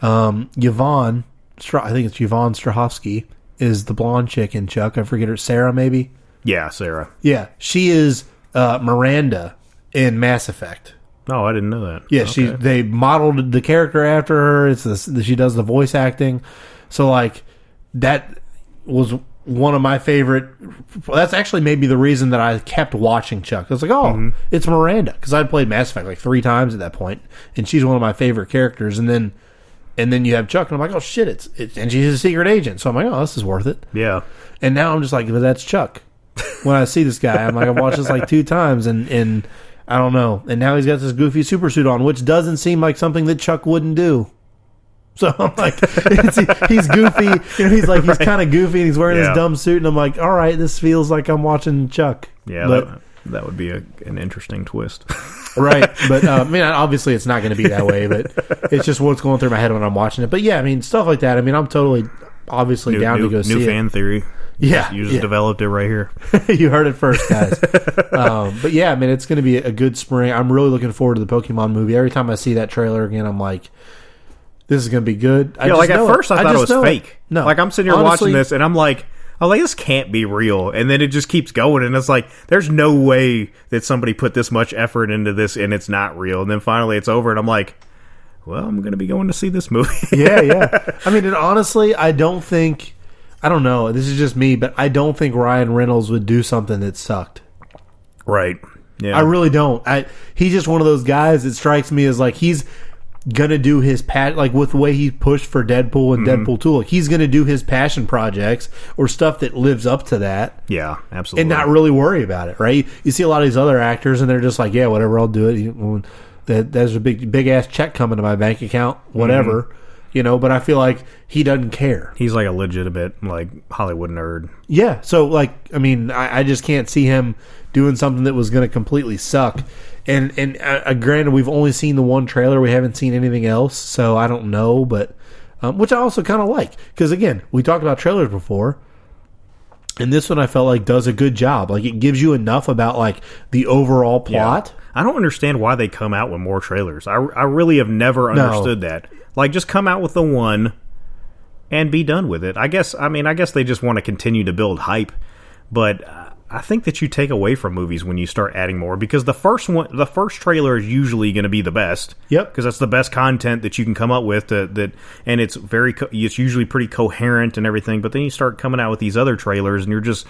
Um, Yvonne, I think it's Yvonne Strahovski, is the blonde chick in Chuck. I forget her, Sarah maybe. Yeah, Sarah. Yeah, she is uh, Miranda in Mass Effect. Oh, I didn't know that. Yeah, she they modeled the character after her. It's the, she does the voice acting. So like that was one of my favorite. That's actually maybe the reason that I kept watching Chuck. I was like, oh, Mm-hmm. it's Miranda because I'd played Mass Effect like three times at that point, and she's one of my favorite characters. And then and then you have Chuck, and I'm like, oh shit, it's, it's and she's a secret agent. So I'm like, oh, this is worth it. Yeah. And now I'm just like, but that's Chuck. When I see this guy, I'm like, I've watched this like two times, and and I don't know. And now he's got this goofy super suit on, which doesn't seem like something that Chuck wouldn't do. So I'm like, he's goofy. You know, he's like he's kind of goofy, and he's wearing Yeah. his dumb suit, and I'm like, all right, this feels like I'm watching Chuck. Yeah, but that, that would be a, an interesting twist. right. But uh, I mean, obviously, it's not going to be that way. But it's just what's going through my head when I'm watching it. But yeah, I mean, stuff like that. I mean, I'm totally obviously new down new, to go new see it. fan theory. Yeah, You just yeah. developed it right here. you heard it first, guys. um, but yeah, I mean, it's going to be a good spring. I'm really looking forward to the Pokemon movie. Every time I see that trailer again, I'm like, this is going to be good. I yeah, like at first I thought it just was fake. No, like I'm sitting here Honestly, watching this and I'm like, oh, like this can't be real. And then it just keeps going, and it's like, there's no way that somebody put this much effort into this and it's not real. And then finally it's over, and I'm like, well, I'm going to be going to see this movie. yeah, yeah. I mean, and honestly, I don't think. I don't know. This is just me, but I don't think Ryan Reynolds would do something that sucked. right. Yeah. I really don't. I he's just one of those guys that strikes me as like he's gonna do his pat like with the way he pushed for Deadpool and Mm-hmm. Deadpool two. Like he's gonna do his passion projects or stuff that lives up to that. yeah, absolutely. And not really worry about it, right? You see a lot of these other actors, and they're just like, "Yeah, whatever, I'll do it." That there's a big, big ass check coming to my bank account, whatever, Mm-hmm. You know. But I feel like he doesn't care. He's like a legitimate like Hollywood nerd. Yeah. So like, I mean, I, I just can't see him doing something that was going to completely suck. And and uh, uh, granted, we've only seen the one trailer. We haven't seen anything else, so I don't know. But um, which I also kind of like because again, we talked about trailers before. And this one I felt like does a good job. Like it gives you enough about like the overall plot. I don't understand why they come out with more trailers. I, I really have never No. understood that. Like, just come out with the one and be done with it. I guess. I mean, I guess they just want to continue to build hype, but uh, I think that you take away from movies when you start adding more because the first one, the first trailer is usually going to be the best. Yep. because that's the best content that you can come up with. To, that and it's very, co- it's usually pretty coherent and everything. But then you start coming out with these other trailers, and you're just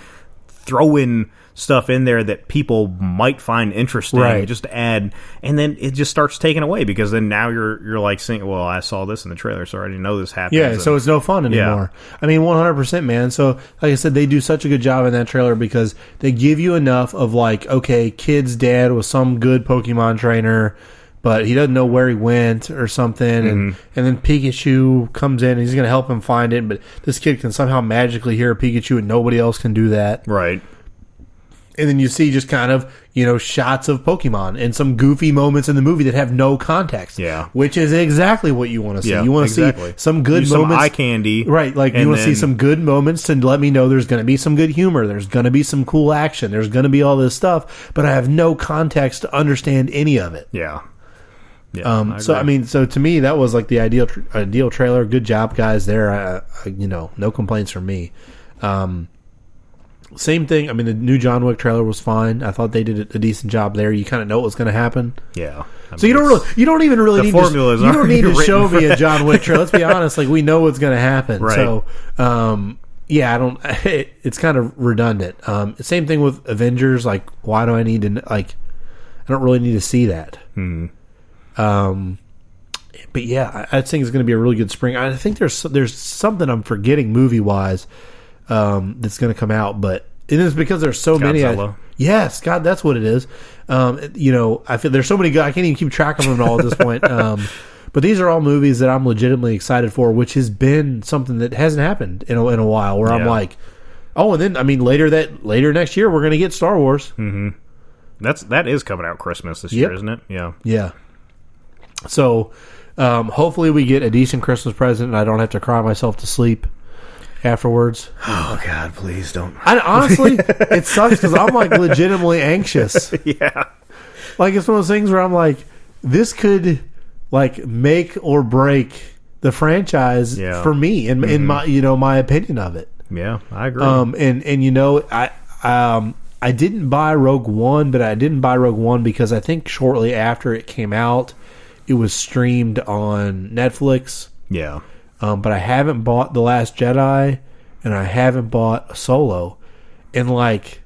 throwing stuff in there that people might find interesting Right. just add and then it just starts taking away because then now you're you're like saying well i saw this in the trailer so i already know this happened Yeah, so it's no fun anymore. I mean, 100%, man. So, like I said, they do such a good job in that trailer because they give you enough of like, okay, kid's dad was some good Pokemon trainer, but he doesn't know where he went or something, and mm-hmm. and then Pikachu comes in and he's going to help him find it, but this kid can somehow magically hear Pikachu and nobody else can do that. right And then you see just kind of, you know, shots of Pokemon and some goofy moments in the movie that have no context. Yeah. Which is exactly what you want to see. Yeah, you want to exactly. see some good some moments. eye candy Right, like you want to see some good moments to let me know there's going to be some good humor, there's going to be some cool action, there's going to be all this stuff, but I have no context to understand any of it. yeah yeah Um, so I mean, so to me, that was like the ideal tr- ideal trailer. Good job, guys. There, I, I, you know, no complaints from me. Um, Same thing. I mean, the new John Wick trailer was fine. I thought they did a decent job there. You kind of know what was going to happen. Yeah. I So you don't really, you don't even really The need formula to, you don't need to show me a John Wick trailer. Let's be honest. Like we know what's going to happen. Right. So, um, yeah, I don't. It, it's kind of redundant. Um, same thing with Avengers. Like, why do I need to like? I don't really need to see that. Hmm. Um, but yeah, I, I think it's going to be a really good spring. I think there's there's something I'm forgetting movie wise um, that's going to come out, but it is because there's so many. I, yes, God, that's what it is. Um, you know, I feel there's so many good. I can't even keep track of them all at this point. Um, but these are all movies that I'm legitimately excited for, which has been something that hasn't happened in a, in a while. Where I'm like, oh, and then I mean later that later next year we're going to get Star Wars. Mm-hmm. That's that is coming out Christmas this Yep. year, isn't it? Yeah. Yeah. So, um, hopefully we get a decent Christmas present and I don't have to cry myself to sleep afterwards. Oh God, please don't. I honestly, it sucks because I'm like legitimately anxious. yeah. Like it's one of those things where I'm like, this could like make or break the franchise Yeah. for me in in my you know my opinion of it. Yeah, I agree. Um, and and you know, I um, I didn't buy Rogue One, but I didn't buy Rogue One because I think shortly after it came out, it was streamed on Netflix. yeah. Um, but I haven't bought The Last Jedi, and I haven't bought Solo, and like.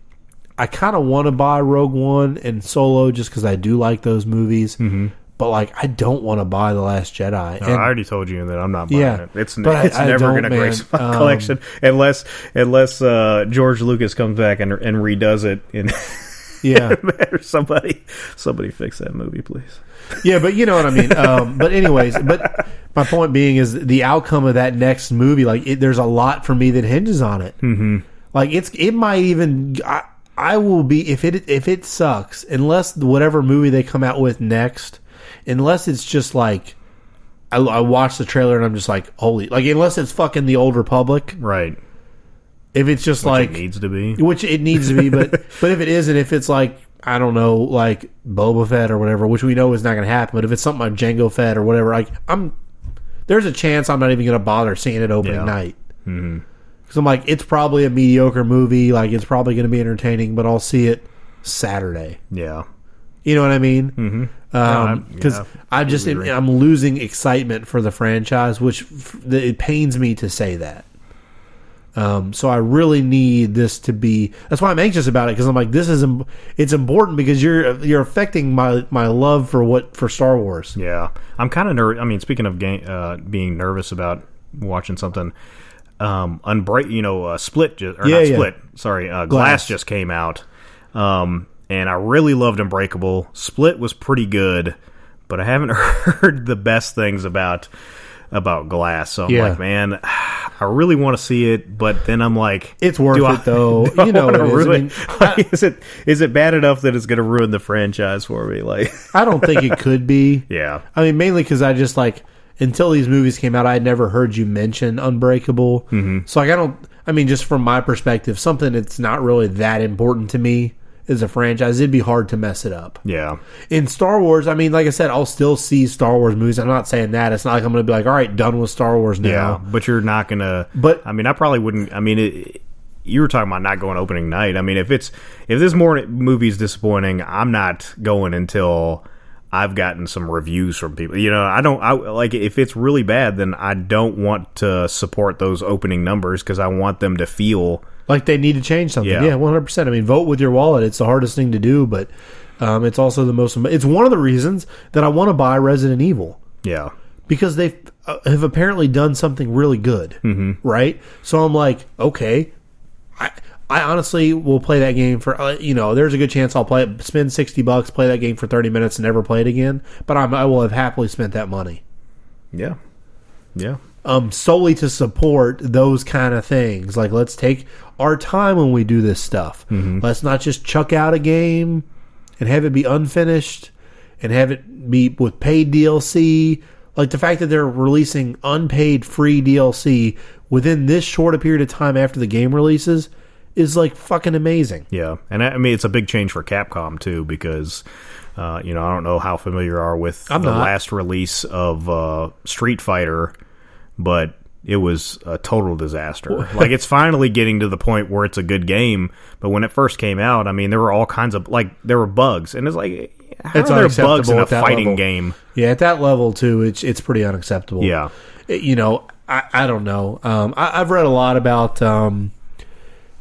I kind of want to buy Rogue One and Solo just because I do like those movies, mm-hmm. but like I don't want to buy The Last Jedi. No, And- I already told you that I'm not buying Yeah, it. It's but it's I never going to grace my Um, collection unless unless uh, George Lucas comes back and and redoes it and yeah, somebody somebody fix that movie, please. Yeah, but you know what I mean. Um, but anyways, but my point being is the outcome of that next movie. Like, it, there's a lot for me that hinges on it. Mm-hmm. Like, it's it might even. I, I will be if it if it sucks unless whatever movie they come out with next, unless it's just like. I, I watch the trailer and I'm just like, holy! Like, unless it's fucking the Old Republic. Right. If it's just Which like it needs to be. which it needs to be, but but if it isn't, if it's like I don't know, like Boba Fett or whatever, which we know is not going to happen, but if it's something like Jango Fett or whatever, like I'm there's a chance I'm not even going to bother seeing it opening Yeah. night. Because I'm like, it's probably a mediocre movie, like it's probably going to be entertaining, but I'll see it Saturday. Yeah. You know what I mean? Mm-hmm. Because yeah, I just. I'm losing excitement for the franchise, which f- it pains me to say that. Um, so I really need this to be. That's why I'm anxious about it because I'm like, this is it's important because you're you're affecting my my love for what for Star Wars. Yeah, I'm kind of nervous. I mean, speaking of game, uh, being nervous about watching something, um, unbreak, you know, uh, Split, just, or Yeah, not yeah. Split, sorry, uh, Glass. Glass. just came out, um, and I really loved Unbreakable. Split was pretty good, but I haven't heard the best things about about Glass. So I'm Yeah. like, man, I really want to see it, but then I'm like, It's worth it I- though. You know it is. I mean, like, is it is it bad enough that it's going to ruin the franchise for me? Like, I don't think it could be. yeah, I mean, mainly because I just like until these movies came out, I had never heard you mention Unbreakable. Mm-hmm. So like, I don't. I mean, just from my perspective, something that's not really that important to me as a franchise, it'd be hard to mess it up. yeah. In Star Wars, I mean, like I said, I'll still see Star Wars movies. I'm not saying that. It's not like I'm going to be like, all right, done with Star Wars now. Yeah, but you're not gonna. But- I mean, I probably wouldn't. I mean, it, you were talking about not going opening night. I mean, if it's if this more movie's disappointing, I'm not going until I've gotten some reviews from people. You know, I don't. I like if it's really bad, then I don't want to support those opening numbers because I want them to feel. Like they need to change something. Yeah. Yeah, one hundred percent. I mean, vote with your wallet. It's the hardest thing to do, but um, it's also the most. It's one of the reasons that I want to buy Resident Evil. Yeah, because they uh, have apparently done something really good, mm-hmm. right? So I'm like, okay, I I honestly will play that game for uh, you know. There's a good chance I'll play it, spend sixty bucks, play that game for thirty minutes, and never play it again. But I'm, I will have happily spent that money yeah, yeah. um, solely to support those kind of things. Like, let's take our time when we do this stuff. Let's not just chuck out a game and have it be unfinished and have it be with paid DLC. Like the fact that they're releasing unpaid free DLC within this short a period of time after the game releases is like fucking amazing. Yeah, and I I mean it's a big change for Capcom too because uh, you know I don't know how familiar you are with I'm the not. last release of uh, Street Fighter, but it was a total disaster. like it's finally getting to the point where it's a good game, but when it first came out, I mean, there were all kinds of like there were bugs, and it's like how It's are there bugs in a fighting level. game? Yeah, at that level too, it's it's pretty unacceptable. Yeah. It- you know, I, I don't know. Um, I, I've read a lot about, um,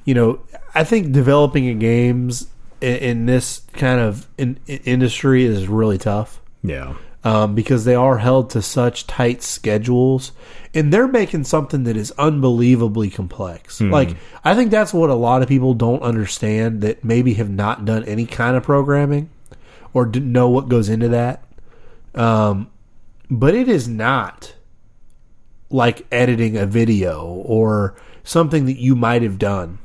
you know, I think developing in games in, in this kind of in, in industry is really tough Yeah, um, because they are held to such tight schedules, and they're making something that is unbelievably complex. Like I think that's what a lot of people don't understand that maybe have not done any kind of programming or didn't know what goes into that. Um, but it is not like editing a video or something that you might have done.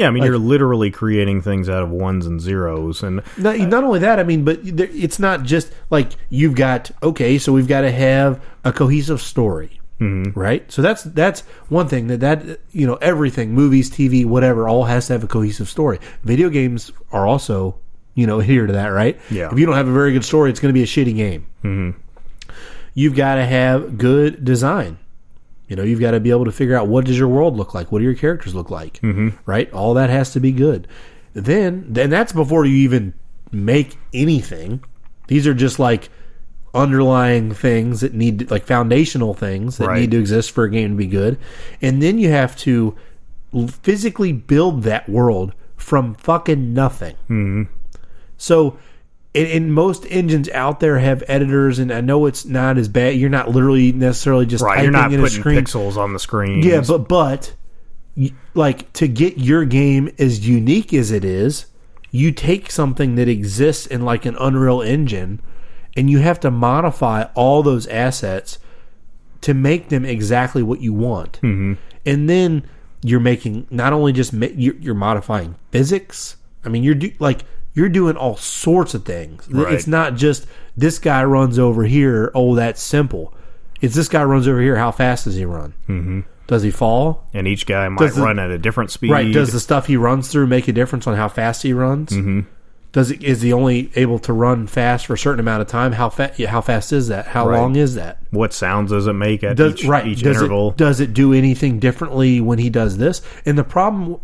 Yeah. I mean, you're literally creating things out of ones and zeros, and Not, not only that, I mean, but it's not just like you've got okay, so we've got to have a cohesive story, mm-hmm. right? So that's that's one thing that that you know everything, movies, TV, whatever, all has to have a cohesive story. Video games are also you know adhere to that, right? Yeah. If you don't have a very good story, it's going to be a shitty game. Mm-hmm. You've got to have good design. You know, you've got to be able to figure out what does your world look like, what do your characters look like, mm-hmm. right? All that has to be good. Then, then that's before you even make anything. These are just like underlying things that need, like foundational things that Right. need to exist for a game to be good. And then you have to physically build that world from fucking nothing. Mm-hmm. So, in, in most engines out there have editors, and I know it's not as bad. You're not literally necessarily just right, typing you're not in a putting screen. pixels on the screen. Yeah, but but like to get your game as unique as it is, you take something that exists in like an Unreal Engine, and you have to modify all those assets to make them exactly what you want. Mm-hmm. And then you're making not only just ma- you're, you're modifying physics. I mean, you're do, like you're doing all sorts of things. Right. It's not just this guy runs over here. Oh, that's simple. It's this guy runs over here. How fast does he run? Mm-hmm. Does he fall? and each guy might the- run at a different speed. Right. Does the stuff he runs through make a difference on how fast he runs? Mm-hmm. Does it, is he only able to run fast for a certain amount of time? How fa- How fast is that? How Right. long is that? what sounds does it make at Does each, right? each does interval? it does it do anything differently when he does this? And the problem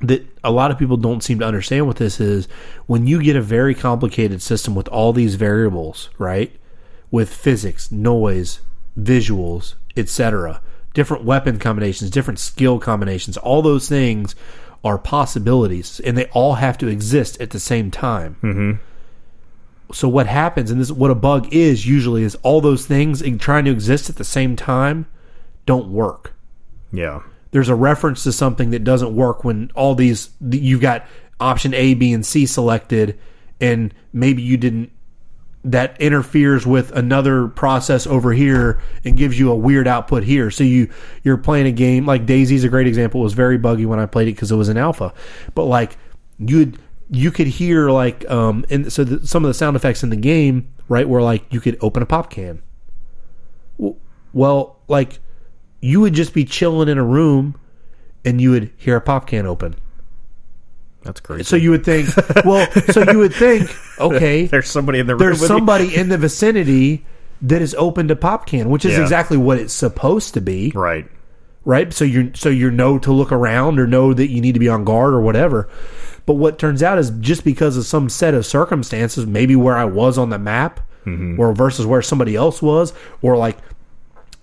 that a lot of people don't seem to understand what this is when you get a very complicated system with all these variables, right? With physics, noise, visuals, etc., different weapon combinations, different skill combinations, all those things are possibilities, and they all have to exist at the same time. Mm-hmm. So what happens, and this what a bug is usually, is all those things trying to exist at the same time don't work yeah, there's a reference to something that doesn't work when all these you've got option A, B, and C selected, and maybe you didn't. That interferes with another process over here and gives you a weird output here. So you you're playing a game like DayZ's a great example. It was very buggy when I played it because it was an alpha, but like you'd you could hear like um and so the, some of the sound effects in the game right where like you could open a pop can. Well, like you would just be chilling in a room and you would hear a pop can open. that's crazy. So you would think, well, so you would think, okay, there's somebody in the room. there's somebody in the vicinity that is open to pop can, which is Yeah. exactly what it's supposed to be, right. right? So you so you know to look around or know that you need to be on guard or whatever. But what turns out is just because of some set of circumstances, maybe where I was on the map, mm-hmm. or versus where somebody else was, or like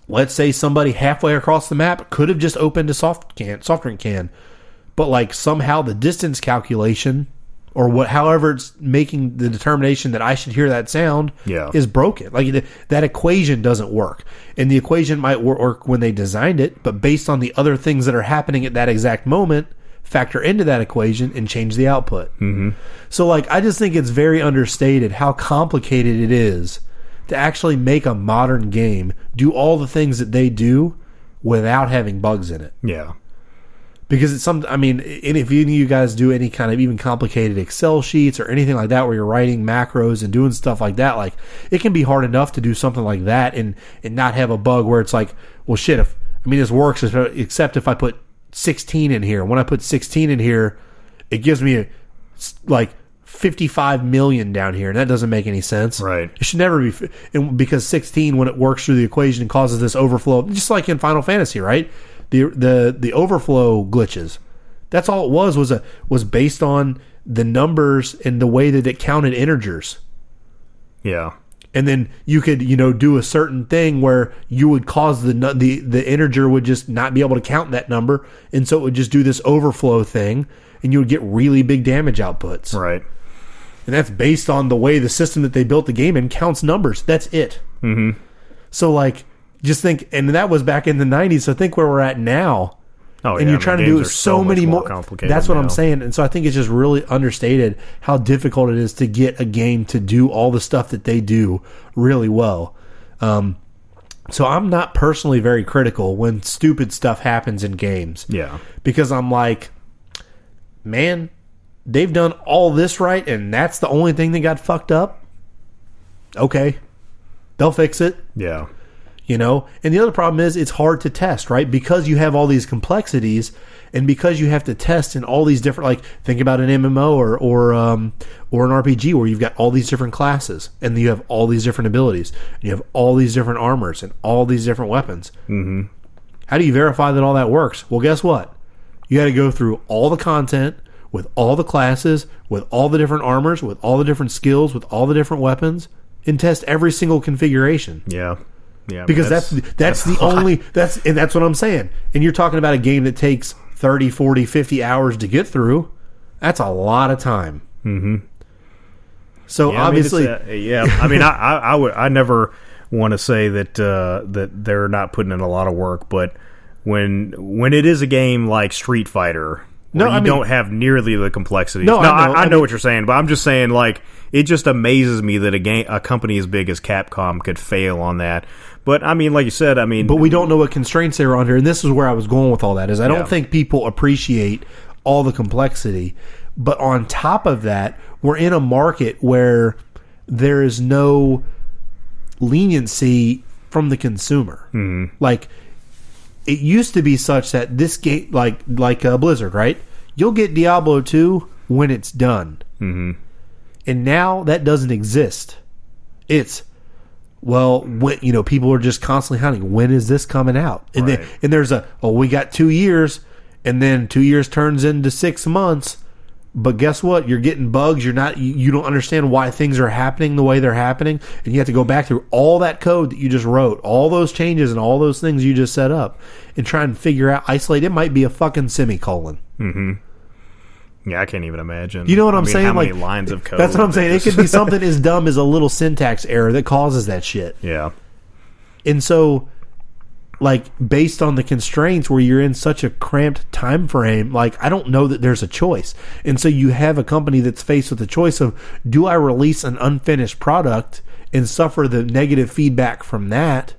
let's say somebody halfway across the map could have just opened a soft can soft drink can but like somehow the distance calculation or what however it's making the determination that I should hear that sound Yeah. is broken like the, that equation doesn't work and the equation might work when they designed it but based on the other things that are happening at that exact moment factor into that equation and change the output mm-hmm. so like I just think it's very understated how complicated it is to actually make a modern game do all the things that they do without having bugs in it Yeah. because it's some i mean if any of you guys do any kind of even complicated excel sheets or anything like that where you're writing macros and doing stuff like that like it can be hard enough to do something like that and and not have a bug where it's like well shit if i mean this works except if i put 16 in here when i put 16 in here it gives me a, like 55 million down here, and that doesn't make any sense. Right. It should never be, and because 16, when it works through the equation and causes this overflow, just like in Final Fantasy, right? The the the overflow glitches. That's all it was was a was based on the numbers and the way that it counted integers. Yeah. And then you could, you know, do a certain thing where you would cause the the the integer would just not be able to count that number, and so it would just do this overflow thing, and you would get really big damage outputs. Right. And that's based on the way the system that they built the game in counts numbers. That's it. Mm-hmm. So like, just think, and that was back in the '90s. So think where we're at now, Oh, and yeah, you're trying to do so, much many more. complicated. That's what now. I'm saying, and so I think it's just really understated how difficult it is to get a game to do all the stuff that they do really well. Um, so I'm not personally very critical when stupid stuff happens in games Yeah. because I'm like, man, they've done all this right, and that's the only thing that got fucked up. Okay, they'll fix it, Yeah. you know. And the other problem is it's hard to test, right? Because you have all these complexities, and because you have to test in all these different, like think about an MMO or or um, or an RPG where you've got all these different classes, and you have all these different abilities, and you have all these different armors and all these different weapons. Mm-hmm. How do you verify that all that works? Well, guess what? You got to go through all the content with all the classes, with all the different armors, with all the different skills, with all the different weapons, and test every single configuration. Yeah. Yeah. I mean, Because that's that's, the only that's and that's what I'm saying. And you're talking about a game that takes 30, 40, 50 hours to get through. That's a lot of time. Mm-hmm. So Yeah, I mean, obviously, uh, yeah. I mean, I, I, I would, I never want to say that uh, that they're not putting in a lot of work, but when when it is a game like Street Fighter, No, you I mean- don't have nearly the complexity. No, I know. I, I know mean- what you're saying, but I'm just saying, like, it just amazes me that a game, a company as big as Capcom could fail on that. But I mean, like you said, I mean, but we don't know what constraints they are under, and this is where I was going with all that. Is I don't Yeah. think people appreciate all the complexity, but on top of that, we're in a market where there is no leniency from the consumer. Mm-hmm. Like it used to be such that this game, like like uh, Blizzard, right? You'll get Diablo two when it's done, mm-hmm. and now that doesn't exist. It's well, when, you know, people are just constantly hunting. When is this coming out? And then and there's a oh, we got two years, and then two years turns into six months. But guess what? You're getting bugs. You're not. You, don't understand why things are happening the way they're happening, and you have to go back through all that code that you just wrote, all those changes and all those things you just set up, and try and figure out isolate. It might be a fucking semicolon. mm-hmm yeah, I can't even imagine. You know what I I'm mean, saying? How like many lines of code? That's what I'm saying. It could be something as dumb as a little syntax error that causes that shit. yeah, And so, like, based on the constraints where you're in such a cramped time frame, like, I don't know that there's a choice. And so you have a company that's faced with the choice of do I release an unfinished product and suffer the negative feedback from that?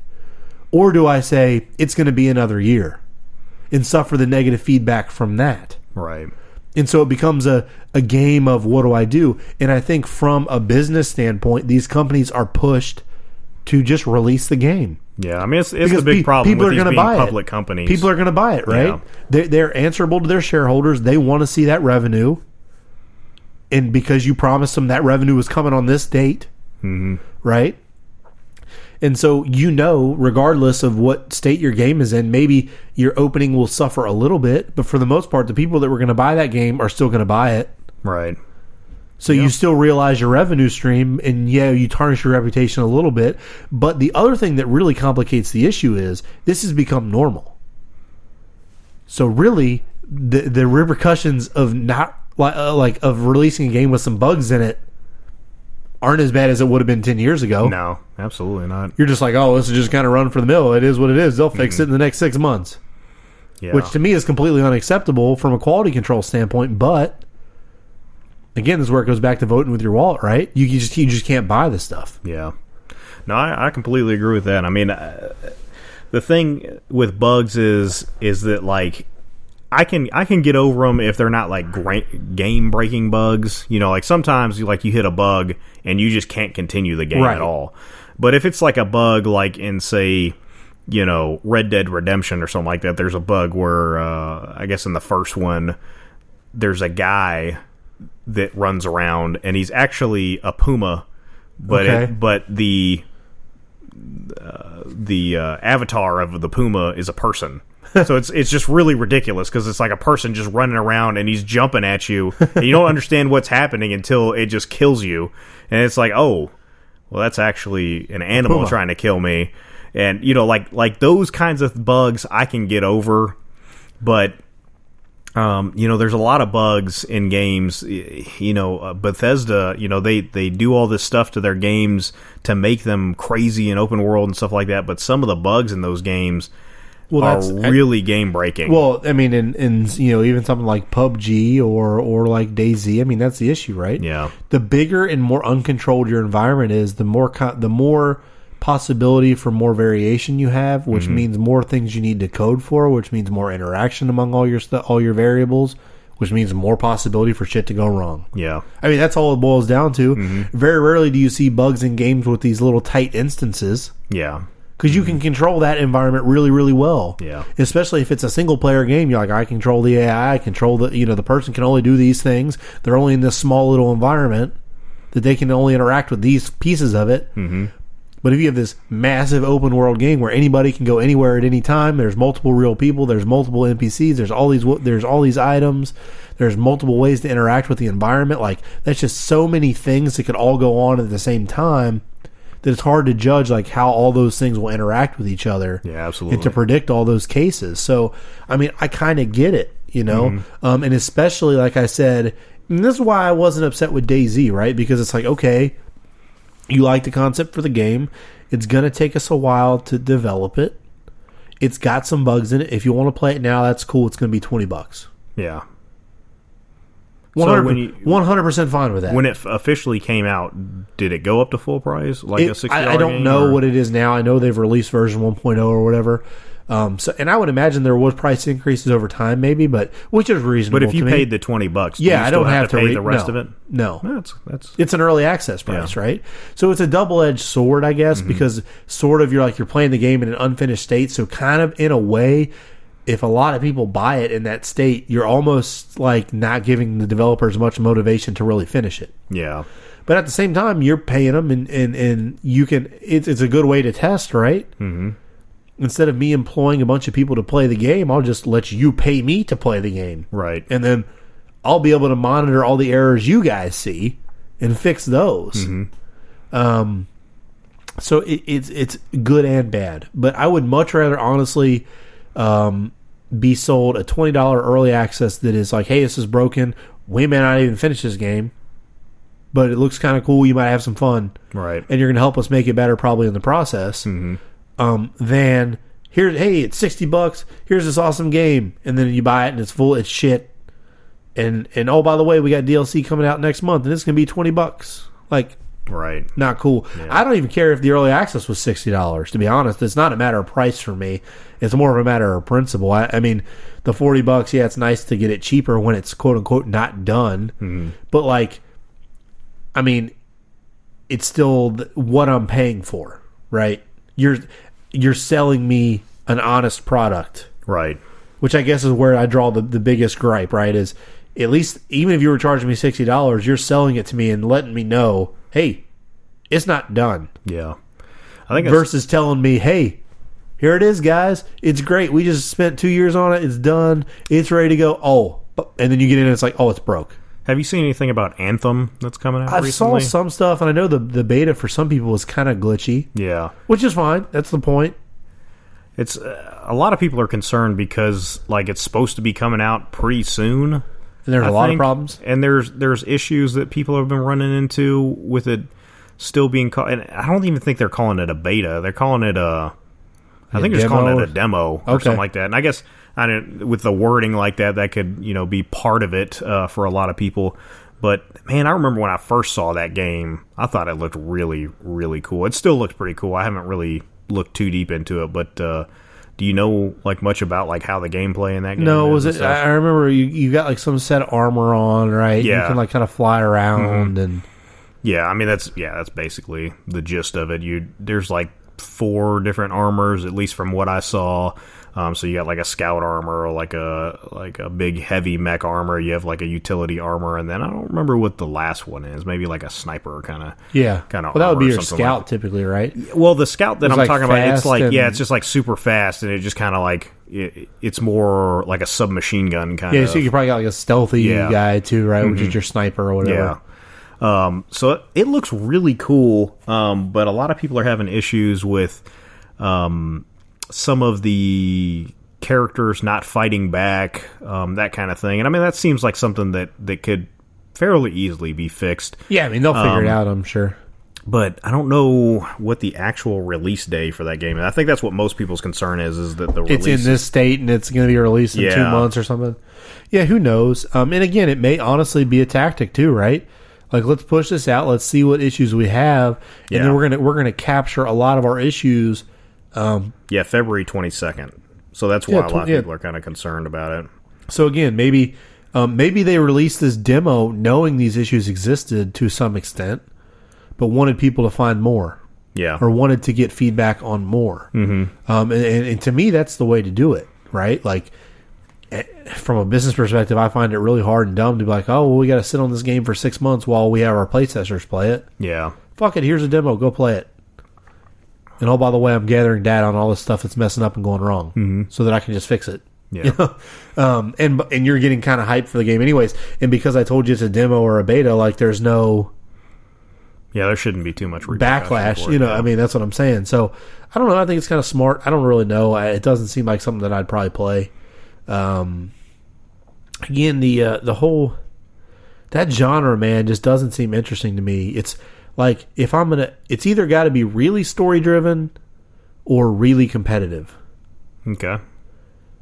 Or do I say it's going to be another year and suffer the negative feedback from that? right. And so it becomes a, a game of what do I do? And I think from a business standpoint, these companies are pushed to just release the game. Yeah, I mean, it's, it's Because the big pe- problem people with are gonna being buy it. public companies. People are going to buy it, right? Yeah. They're, they're answerable to their shareholders. They want to see that revenue. And because you promised them that revenue was coming on this date, Mm-hmm. right? And so you know, regardless of what state your game is in, maybe your opening will suffer a little bit, but for the most part, the people that were going to buy that game are still going to buy it. right. So you still realize your revenue stream, and yeah, you tarnish your reputation a little bit. But the other thing that really complicates the issue is this has become normal. So really, the the repercussions of not like uh, like of releasing a game with some bugs in it aren't as bad as it would have been ten years ago. No, absolutely not. You're just like, oh, this is just kind of run for the mill. It is what it is. They'll fix it in the next six months, Yeah. which to me is completely unacceptable from a quality control standpoint. But again, this is where it goes back to voting with your wallet, right? You, you just you just can't buy this stuff. Yeah. No, I, I completely agree with that. I mean, uh, the thing with bugs is is that like I can I can get over them if they're not like game breaking bugs. You know, like sometimes you like you hit a bug and you just can't continue the game Right. at all. But if it's like a bug, like in say, you know, Red Dead Redemption or something like that, there's a bug where uh, I guess in the first one there's a guy that runs around, and he's actually a puma, but Okay. it, but the uh, the uh, avatar of the puma is a person. so it's it's just really ridiculous because it's like a person just running around and he's jumping at you, and you don't understand what's happening until it just kills you, and it's like, oh, well, that's actually an animal Puma. trying to kill me, and you know, like like those kinds of bugs I can get over, but um, you know, there's a lot of bugs in games. You know, uh, Bethesda, you know, they they do all this stuff to their games to make them crazy and open world and stuff like that. But some of the bugs in those games Well, are that's really game breaking. well. I mean, in, in you know even something like PUBG or or like DayZ. I mean, that's the issue, right? yeah, the bigger and more uncontrolled your environment is, the more co- the more possibility for more variation you have, which mm-hmm. means more things you need to code for, which means more interaction among all your stu- all your variables, which means more possibility for shit to go wrong. yeah, I mean, that's all it boils down to. Mm-hmm. Very rarely do you see bugs in games with these little tight instances yeah, because you can mm-hmm. control that environment really, really well. Yeah. Especially if it's a single player game, you're like, I control the AI, I control the, you know, the person can only do these things. They're only in this small little environment that they can only interact with these pieces of it. Mm-hmm. But if you have this massive open world game where anybody can go anywhere at any time, there's multiple real people, there's multiple NPCs, there's all these, there's all these items, there's multiple ways to interact with the environment. Like that's just so many things that could all go on at the same time that it's hard to judge like how all those things will interact with each other Yeah, absolutely. and to predict all those cases so i mean i kind of get it you know Mm-hmm. um, and especially like i said and this is why i wasn't upset with DayZ right because it's like okay you like the concept for the game it's going to take us a while to develop it it's got some bugs in it if you want to play it now that's cool it's going to be 20 bucks yeah. 100, when you- 100% fine with that When it officially came out, did it go up to full price? Like a It- sixty? I, I don't know what it is now. I know they've released version 1.0 or whatever. Um, so, and I would imagine there was price increases over time, maybe, but which is reasonable. But if you to me. paid the twenty bucks, do yeah, you I still don't have, to, pay re- the rest no, of it. No, That's that's it's an early access price, Yeah. right? So it's a double edged sword, I guess, Mm-hmm. because sort of you're like you're playing the game in an unfinished state. So kind of in a way, if a lot of people buy it in that state, you're almost like not giving the developers much motivation to really finish it. yeah, But at the same time, you're paying them, and and, and you can. It's it's a good way to test, right? Mm-hmm. Instead of me employing a bunch of people to play the game, I'll just let you pay me to play the game, right. and then I'll be able to monitor all the errors you guys see and fix those. Um, so it, it's it's good and bad, but I would much rather honestly um, be sold a twenty dollar early access that is like, hey, this is broken. We may not even finish this game, but it looks kind of cool. You might have some fun, Right. and you're going to help us make it better probably in the process. Um, than here, hey, it's sixty bucks. Here's this awesome game, and then you buy it and it's full, it's shit. And and oh, by the way, we got DLC coming out next month, and it's going to be twenty bucks. Like, Right. not cool. I don't even care if the early access was sixty dollars. To be honest, it's not a matter of price for me. It's more of a matter of principle. I, I mean, the forty bucks. Yeah, it's nice to get it cheaper when it's quote unquote not done. But like, I mean, it's still what I'm paying for, right? You're you're selling me an honest product Right. which I guess is where I draw the, the biggest gripe, right? Is at least even if you were charging me sixty dollars, you're selling it to me and letting me know, hey, it's not done. Yeah. I think Versus telling me, hey, here it is, guys. It's great. We just spent two years on it. It's done. It's ready to go. Oh, and then you get in and it's like, oh, it's broke. Have you seen anything about Anthem that's coming out I recently? saw some stuff, and I know the the beta for some people was kind of glitchy, yeah. which is fine. That's the point. It's uh, a lot of people are concerned because like it's supposed to be coming out pretty soon. And there's a I lot of problems. and there's there's issues that people have been running into with it still being called. And I don't even think they're calling it a beta. They're calling it a. I A think they're just calling it a demo or Okay. something like that. And I guess I don't, with the wording like that, that could you know be part of it uh, for a lot of people. But man, I remember when I first saw that game, I thought it looked really really cool. It still looks pretty cool. I haven't really looked too deep into it, but. uh do you know like much about like how the gameplay in that game? No, is was it? I remember you, you got like some set of armor on, right? you Yeah. Mm-hmm. can like kind of fly around and Yeah, I mean that's yeah, that's basically the gist of it. You there's like four different armors, at least from what I saw. Um, so you got like a scout armor, or like a like a big heavy mech armor. You have like a utility armor, and then I don't remember what the last one is. Maybe like a sniper kind of. Yeah, Kinda Well, that would be your scout like- typically, right? Well, the scout that I'm like talking about, it's like yeah, it's just like super fast, and it just kind of like it, it's more like a submachine gun kind Yeah, of. so you probably got like a stealthy Yeah. Mm-hmm. guy too, right? Which is your sniper or whatever. Yeah. Um, so it, it looks really cool, um, but a lot of people are having issues with um, some of the characters not fighting back, um, that kind of thing. And I mean, that seems like something that, that could fairly easily be fixed. Yeah, I mean they'll figure Um, it out. I'm sure. But I don't know what the actual release day for that game. And I think that's what most people's concern is: is that the It's in this state and it's going to be released in two months or something. Yeah, who knows? Um, and again, it may honestly be a tactic too, right? Like, let's push this out. Let's see what issues we have, and Yeah. then we're gonna we're gonna capture a lot of our issues. Yeah February twenty second. So that's why Yeah, a lot of yeah. people are kind of concerned about it. So again, maybe um, maybe they released this demo knowing these issues existed to some extent, but wanted people to find more Yeah, or wanted to get feedback on more. Mm-hmm. Um, and, and, and to me, that's the way to do it, right? Like eh, from a business perspective, I find it really hard and dumb to be like, oh, well, we got to sit on this game for six months while we have our playtesters play it. yeah. Fuck it, here's a demo, go play it. And oh, by the way, I'm gathering data on all this stuff that's messing up and going wrong, mm-hmm. so that I can just fix it. Yeah. um, and and you're getting kind of hyped for the game, anyways. And because I told you it's a demo or a beta, like there's no Yeah, there shouldn't be too much backlash. You know. I mean, that's what I'm saying. So I don't know. I think it's kind of smart. I don't really know. I, it doesn't seem like something that I'd probably play. Um, again, the uh, the whole that genre, man, just doesn't seem interesting to me. It's like if I'm gonna, it's either got to be really story driven or really competitive. okay.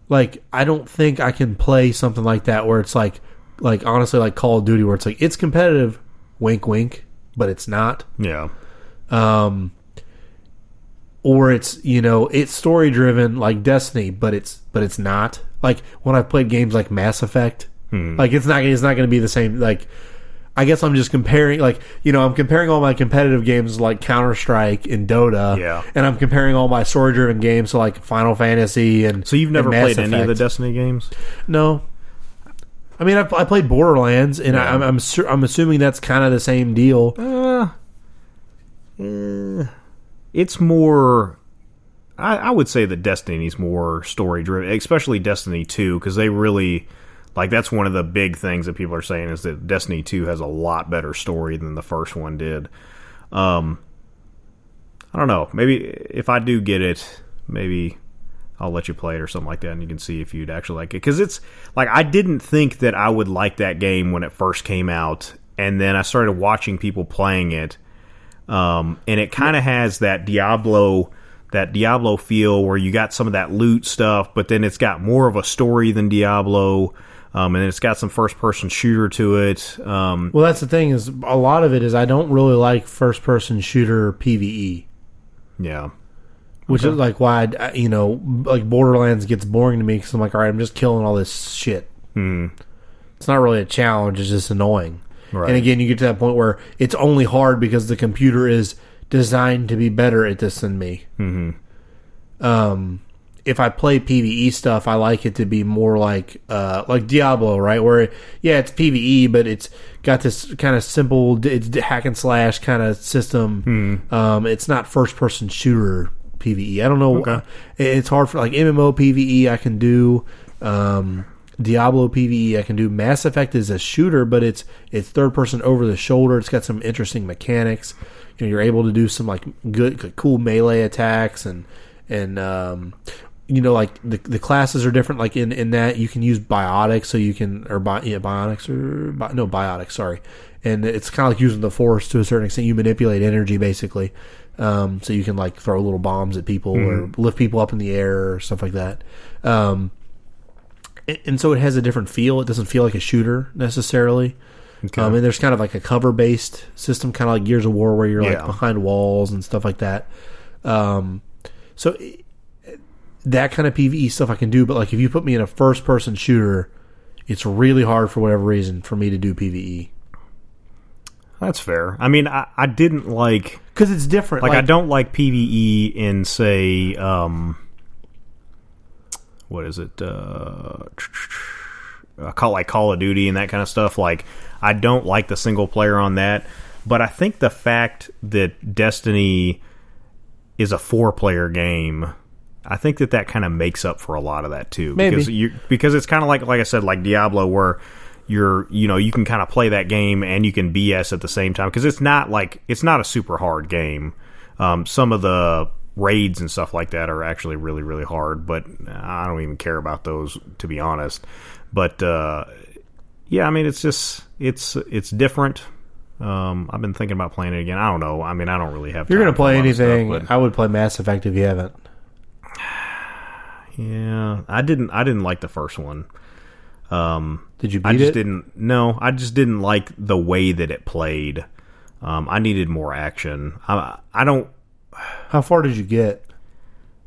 Like I don't think I can play something like that where it's like, like honestly, like Call of Duty, where it's like it's competitive, wink, wink, but it's not. Yeah, um, or it's you know it's story driven like Destiny, but it's but it's not like when I've played games like Mass Effect, like it's not it's not going to be the same. Like I guess I'm just comparing like you know I'm comparing all my competitive games like Counter Strike and Dota, Yeah. and I'm comparing all my story driven games to like Final Fantasy and so you've never played any of the Destiny games? no. I mean, I, I played Borderlands, and I, Yeah. I'm I'm, I'm assuming that's kind of the same deal. Uh, eh, it's more. I, I would say that Destiny's more story driven, especially Destiny Two, because they really like that's one of the big things that people are saying is that Destiny Two has a lot better story than the first one did. Um, I don't know. Maybe if I do get it, maybe I'll let you play it or something like that, and you can see if you'd actually like it. Because it's like I didn't think that I would like that game when it first came out, and then I started watching people playing it, um, and it kind of has that Diablo, that Diablo feel where you got some of that loot stuff, but then it's got more of a story than Diablo. Um, and it's got some first person shooter to it. Um, Well, that's the thing is a lot of it is I don't really like first person shooter PVE, yeah, which is like why I'd, you know like Borderlands gets boring to me because I'm like, all right, I'm just killing all this shit. It's not really a challenge; it's just annoying. Right. And again, you get to that point where it's only hard because the computer is designed to be better at this than me. Mm-hmm. Um, if I play PVE stuff, I like it to be more like uh, like Diablo, right? Where yeah, it's PVE, but it's got this kind of simple, it's hack and slash kind of system. Um, it's not first person shooter PVE. I don't know. Okay. uh, it's hard for like MMO PVE. I can do. Um, Diablo PVE I can do. Mass Effect is a shooter, but it's it's third person over the shoulder. It's got some interesting mechanics. You know, you're able to do some like good, cool melee attacks and and um, you know like the the classes are different. Like in in that you can use biotics, so you can or bi, yeah bionics or bi, no biotics. Sorry, and it's kind of like using the force to a certain extent. You manipulate energy basically. Um, so you can like throw little bombs at people or lift people up in the air or stuff like that. Um, and- and so it has a different feel. It doesn't feel like a shooter necessarily. Okay. Um, and there's kind of like a cover based system, kind of like Gears of War, where you're like behind walls and stuff like that. Um, so i- that kind of PVE stuff I can do, but like if you put me in a first person shooter, it's really hard for whatever reason for me to do PVE that's fair. I mean, I, I didn't like because it's different. like, I don't like PVE in say um what is it? Uh, I call like Call of Duty and that kind of stuff. Like I don't like the single player on that, but I think the fact that Destiny is a four player game. I think that that kind of makes up for a lot of that too, Maybe. because you because it's kind of like like I said, like Diablo, where you're you know you can kind of play that game and you can BS at the same time because it's not like it's not a super hard game. Um, some of the raids and stuff like that are actually really really hard, but I don't even care about those to be honest. But uh, yeah, I mean it's just it's it's different. Um, I've been thinking about playing it again. I don't know. I mean, I don't really have. You're gonna play stuff, anything, but- I would play Mass Effect if you haven't. Yeah, I didn't. I didn't like the first one. Um, Did you beat I just it? didn't. No, I just didn't like the way that it played. Um, I needed more action. I, I don't. How far did you get?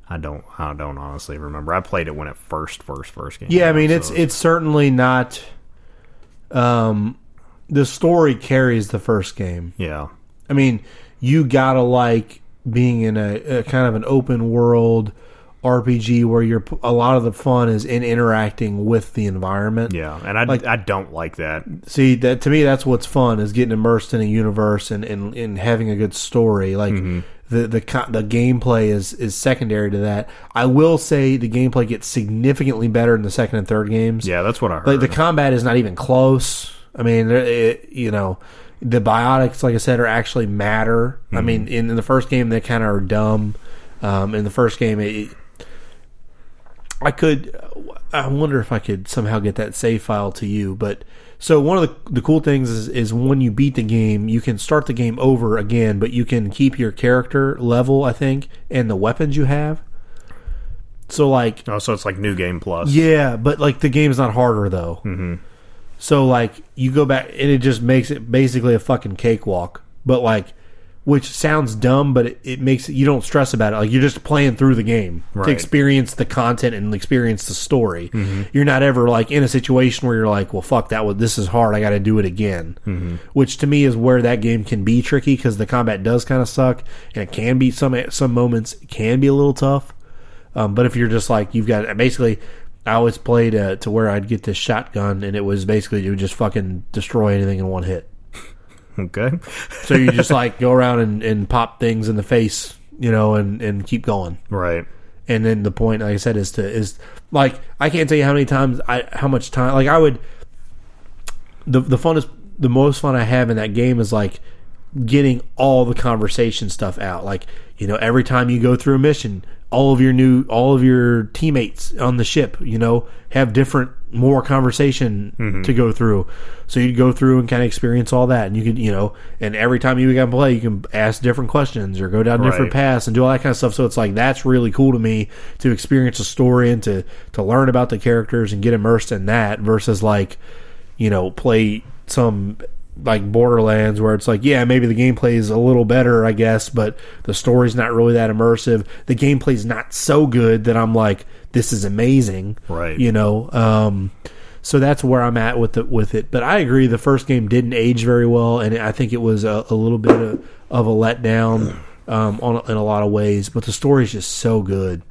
I don't. I don't honestly remember. I played it when it first, first, first came. Yeah, I mean so it's it's certainly not. Um, the story carries the first game. yeah, I mean, you gotta like being in a, a kind of an open world RPG where you're a lot of the fun is in interacting with the environment. yeah, and I Like- I don't like that. See that to me, that's what's fun is getting immersed in a universe and and, and having a good story. Like the the the gameplay is is secondary to that. I will say the gameplay gets significantly better in the second and third games. Yeah, that's what I heard. like the combat is not even close. I mean, it, you know, the biotics, like I said, are actually matter. I mean, in, in the first game, they kind of are dumb. Um, in the first game, it, I could. I wonder if I could somehow get that save file to you. But so one of the the cool things is is when you beat the game, you can start the game over again, but you can keep your character level, I think, and the weapons you have. So like oh, so it's like new game plus. yeah, but like the game's not harder though. Mm-hmm. So like you go back and it just makes it basically a fucking cakewalk. But like, which sounds dumb, but it, it makes it you don't stress about it. Like you're just playing through the game Right. to experience the content and experience the story. You're not ever like in a situation where you're like, well, fuck that. Was this is hard. I got to do it again. Which to me is where that game can be tricky because the combat does kind of suck and it can be some some moments can be a little tough. Um, but if you're just like you've got basically, I always played uh, to where I'd get this shotgun and it was basically you would just fucking destroy anything in one hit. Okay. So you just like go around and, and pop things in the face, you know, and, and keep going. right. And then the point, like I said, is to is like I can't tell you how many times I how much time like I would the the funnest the most fun I have in that game is like getting all the conversation stuff out. Like, you know, every time you go through a mission, all of your new all of your teammates on the ship, you know, have different more conversation mm-hmm. to go through. So you'd go through and kind of experience all that and you could, you know, and every time you can play, you can ask different questions or go down different paths and do all that kind of stuff. So it's like that's really cool to me to experience a story and to to learn about the characters and get immersed in that versus like you know, play some like Borderlands where it's like, yeah, maybe the gameplay is a little better, I guess, but the story's not really that immersive. The gameplay's not so good that I'm like, this is amazing. Right. You know, um, so that's where I'm at with it. With it, but I agree. The first game didn't age very well, and I think it was a, a little bit of, of a letdown um, on in a lot of ways. But the story's just so good.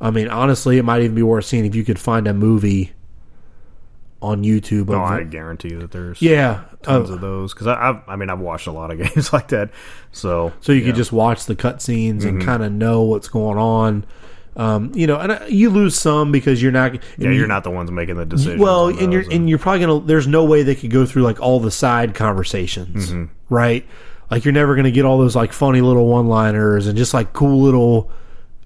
I mean, honestly, it might even be worth seeing if you could find a movie on YouTube. No, I guarantee that there's Yeah. tons uh, of those because I've I mean I've watched a lot of games like that. So so you yeah. could just watch the cutscenes Mm-hmm. and kind of know what's going on. Um, you know, and uh, you lose some because you're not. yeah you're not the ones making the decision. Well, and you're and you're probably gonna. There's no way they could go through like all the side conversations, Mm-hmm. right? Like you're never gonna get all those like funny little one-liners and just like cool little,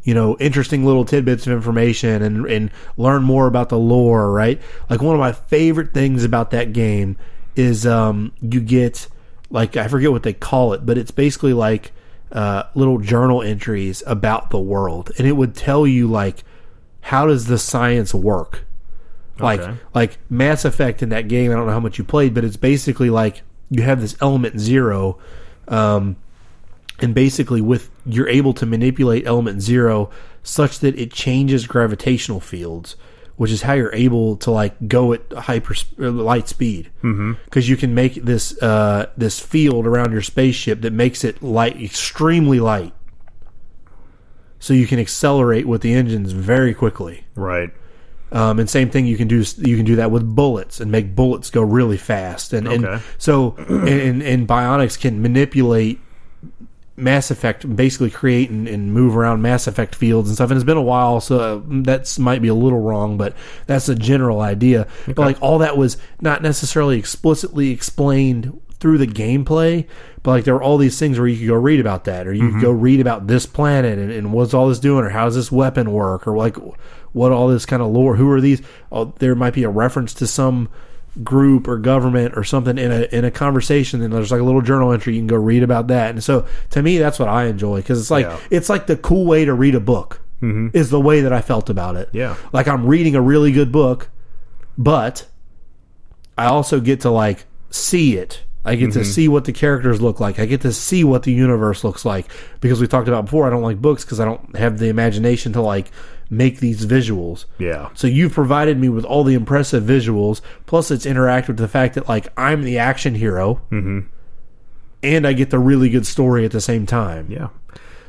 you know, interesting little tidbits of information and and learn more about the lore, right? Like one of my favorite things about that game is um you get like I forget what they call it, but it's basically like uh, little journal entries about the world, and it would tell you like how does the science work like Okay. like Mass Effect in that game. I don't know how much you played, but it's basically like you have this element zero, um, and basically with you're able to manipulate element zero such that it changes gravitational fields, which is how you're able to like go at hyper uh, light speed. Because you can make this uh, this field around your spaceship that makes it light extremely light. So you can accelerate with the engines very quickly right. Um, and same thing, you can do you can do that with bullets and make bullets go really fast. And, and so and, and Biotics can manipulate Mass Effect, basically create and, and move around Mass Effect fields and stuff. And it's been a while, so uh, that's might be a little wrong, but that's a general idea. But like all that was not necessarily explicitly explained through the gameplay, but like there were all these things where you could go read about that, or you could mm-hmm. go read about this planet and, and what's all this doing, or how does this weapon work, or like what all this kind of lore. Who are these? Oh, there might be a reference to some group or government or something in a in a conversation and there's like a little journal entry you can go read about that and so to me that's what I enjoy because it's like Yeah. it's like the cool way to read a book mm-hmm. is the way that I felt about it Yeah. like I'm reading a really good book but I also get to like see it I get to mm-hmm. see what the characters look like. I get to see what the universe looks like because we talked about before. I don't like books because I don't have the imagination to like make these visuals. Yeah. So you've provided me with all the impressive visuals, plus it's interact with the fact that like I'm the action hero, mm-hmm. and I get the really good story at the same time. Yeah.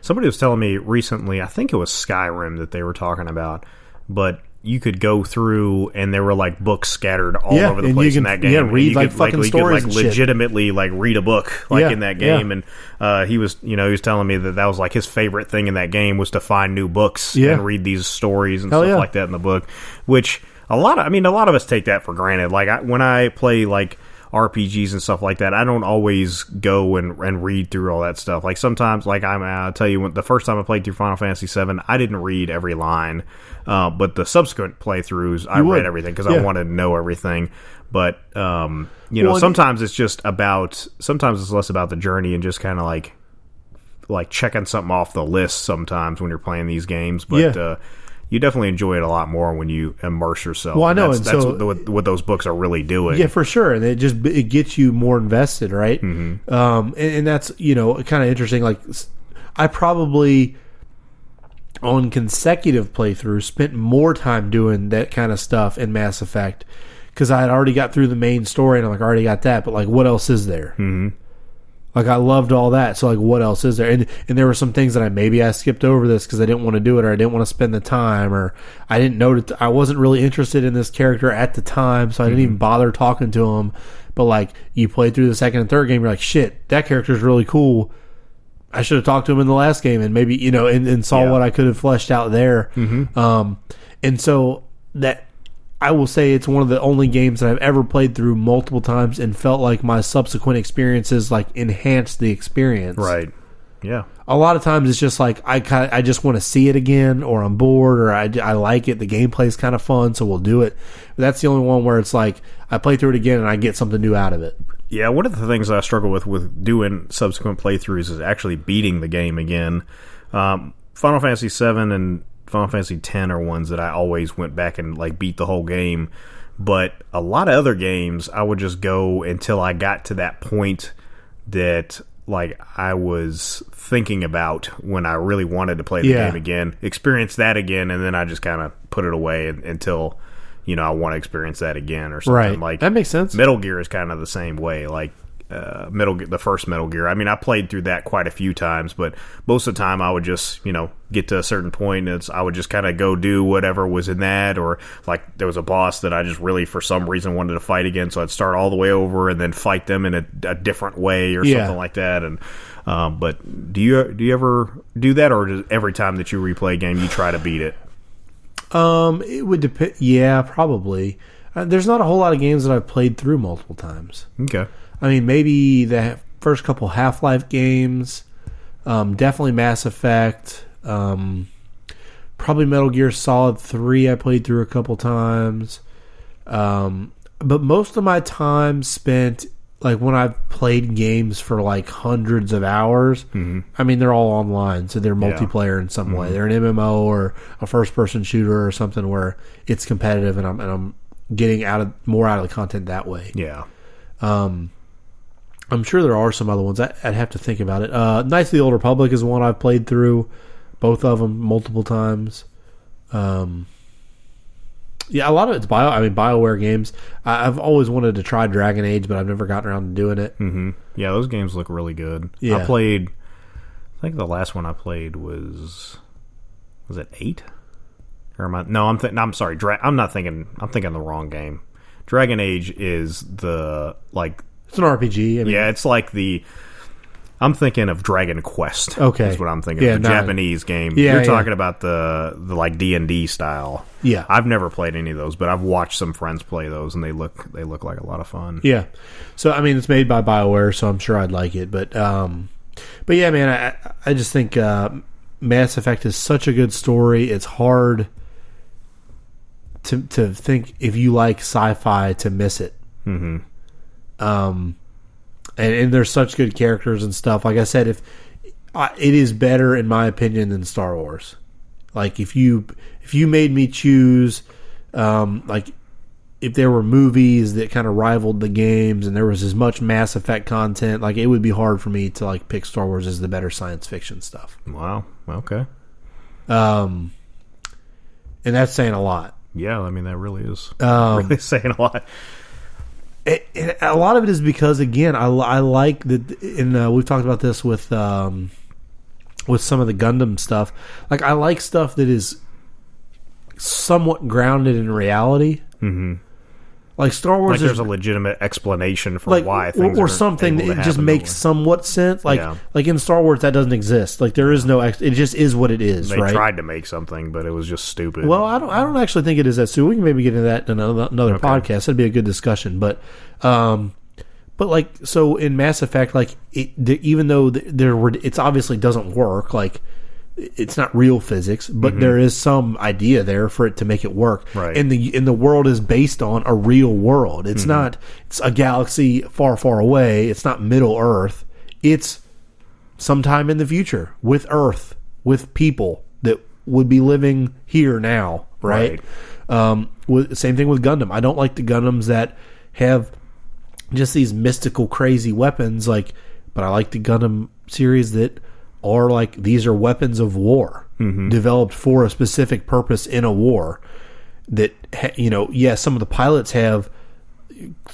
Somebody was telling me recently, I think it was Skyrim that they were talking about, but you could go through and there were like books scattered all Yeah, over the place in that game. yeah, read, you like, could, fucking you stories could, and like shit. legitimately like read a book like Yeah, in that yeah. game. And uh, he was, you know, he was telling me that that was like his favorite thing in that game was to find new books Yeah. and read these stories and Hell stuff yeah. like that in the book. Which a lot of, I mean, a lot of us take that for granted. Like I, when I play like RPGs and stuff like that, I don't always go and, and read through all that stuff. Like sometimes, like I'm, I'll tell you, when the first time I played through Final Fantasy VII, I didn't read every line, uh, but the subsequent playthroughs, I would. read everything because I wanted to know everything. But um, you know, Well, sometimes it's just about. Sometimes it's less about the journey and just kind of like like checking something off the list. Sometimes when you're playing these games, but. Yeah. Uh, you definitely enjoy it a lot more when you immerse yourself. Well, I know, That's, and that's so- what, what, what those books are really doing. Yeah, for sure, and it just it gets you more invested, right? Mm-hmm. Um, and, and that's you know kind of interesting. Like, I probably on consecutive playthroughs spent more time doing that kind of stuff in Mass Effect because I had already got through the main story and I'm like, I already got that, but like, what else is there? Mm-hmm. Like, I loved all that, so like, what else is there? And and there were some things that I maybe I skipped over this because I didn't want to do it or I didn't want to spend the time or I didn't know that I wasn't really interested in this character at the time, so I didn't even bother talking to him. But like, you play through the second and third game, you're like, shit, that character's really cool. I should have talked to him in the last game and maybe you know and, and saw Yeah. what I could have fleshed out there. Um, and so that I will say it's one of the only games that I've ever played through multiple times and felt like my subsequent experiences like enhanced the experience. Right. Yeah. A lot of times it's just like I kind I just want to see it again or I'm bored or I, I like it. The gameplay is kind of fun, so we'll do it. But that's the only one where it's like I play through it again and I get something new out of it. Yeah, one of the things I struggle with with doing subsequent playthroughs is actually beating the game again. Um, Final Fantasy VII and Final Fantasy X are ones that I always went back and like beat the whole game. But a lot of other games, I would just go until I got to that point that like I was thinking about when I really wanted to play the Yeah. game again, experience that again, and then I just kind of put it away un- until you know I want to experience that again or something. Right. Like That makes sense. Metal Gear is kind of the same way. Like uh, Metal, the first Metal Gear. I mean, I played through that quite a few times, but most of the time I would just, you know, get to a certain point. And it's, I would just kind of go do whatever was in that, or like there was a boss that I just really, for some reason, wanted to fight again. So I'd start all the way over and then fight them in a, a different way or Yeah. something like that. And um, but do you do you ever do that, or does every time that you replay a game, you try to beat it? Um, it would depend. Yeah, probably. Uh, there's not a whole lot of games that I've played through multiple times. Okay. I mean, maybe the first couple Half Life games, um, definitely Mass Effect, um, probably Metal Gear Solid 3 I played through a couple times. Um, but most of my time spent, like when I've played games for like hundreds of hours, I mean, they're all online, so they're multiplayer in some way. They're an MMO or a first person shooter or something where it's competitive and I'm, and I'm getting out of more out of the content that way. Yeah. I'm sure there are some other ones. I, I'd have to think about it. Uh, Knights of the Old Republic is one I've played through, both of them multiple times. Um, yeah, a lot of it's bio. I mean, Bioware games. I, I've always wanted to try Dragon Age, but I've never gotten around to doing it. hmm Yeah, those games look really good. Yeah. I played. I think the last one I played was was it eight Or am I? No, I'm. Th- no, I'm sorry. Dra- I'm not thinking. I'm thinking the wrong game. Dragon Age is the like. It's an RPG. I mean, Yeah, it's like the. I'm thinking of Dragon Quest. Okay. is what I'm thinking. Yeah, of. The no. Japanese game. Yeah, You're yeah. talking about the the like D and D style. Yeah. I've never played any of those, but I've watched some friends play those, and they look they look like a lot of fun. Yeah. So I mean, it's made by Bioware, so I'm sure I'd like it. But um, but yeah, man, I I just think uh, Mass Effect is such a good story. It's hard to to think if you like sci-fi to miss it. Mm-hmm. Um, and, and there's such good characters and stuff. Like I said, if I, it is better in my opinion than Star Wars. Like if you if you made me choose, um, like if there were movies that kind of rivaled the games and there was as much Mass Effect content, like it would be hard for me to like pick Star Wars as the better science fiction stuff. Wow. Okay. Um, and that's saying a lot. Yeah, I mean that really is Um, really saying a lot. It, it- a lot of it is because again, I, I like that, and uh, we've talked about this with um, with some of the Gundam stuff. Like I like stuff that is somewhat grounded in reality. Mm-hmm. Like Star Wars Like is there's a legitimate explanation for like why or, things or are something able that to it just makes somewhat sense. Like Yeah. like in Star Wars that doesn't exist. Like there is no ex- it just is what it is, They right? tried to make something, but it was just stupid. Well, I don't. I don't actually think it is that soon. We can maybe get into that in another, another Okay. podcast. That'd be a good discussion. But, um, but like so in Mass Effect, like it, the, even though th- there were, it's obviously doesn't work. Like it's not real physics, but there is some idea there for it to make it work. Mm-hmm. Right. And the and the world is based on a real world. It's Mm-hmm. not. It's a galaxy far, far away. It's not Middle Earth. It's sometime in the future with Earth, with people that would be living here now, right? Um, with, same thing with Gundam. I don't like the Gundams that have just these mystical, crazy weapons. Like, but I like the Gundam series that are like these are weapons of war mm-hmm. developed for a specific purpose in a war. That you know, yes, some of the pilots have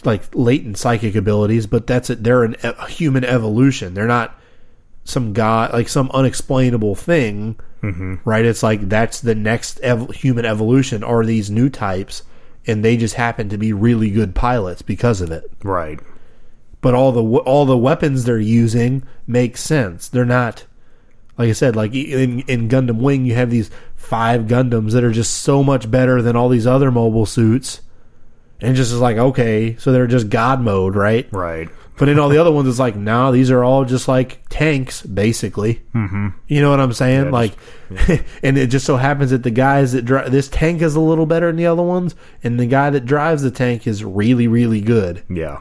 like latent psychic abilities, but that's it. They're an, a human evolution. They're not some guy like some unexplainable thing, mm-hmm. right? It's like that's the next ev- human evolution are these new types, and they just happen to be really good pilots because of it. right. But all the all the weapons they're using make sense. They're not like I said, like in in Gundam Wing, you have these five Gundams that are just so much better than all these other mobile suits. And just is like, okay, so they're just God mode, right? Right. But in all the other ones, it's like, no, these are all just like tanks, basically. Mm-hmm. You know what I'm saying? Yeah, like, and it just so happens that the guys that drive this tank is a little better than the other ones, and the guy that drives the tank is really, really good, Yeah.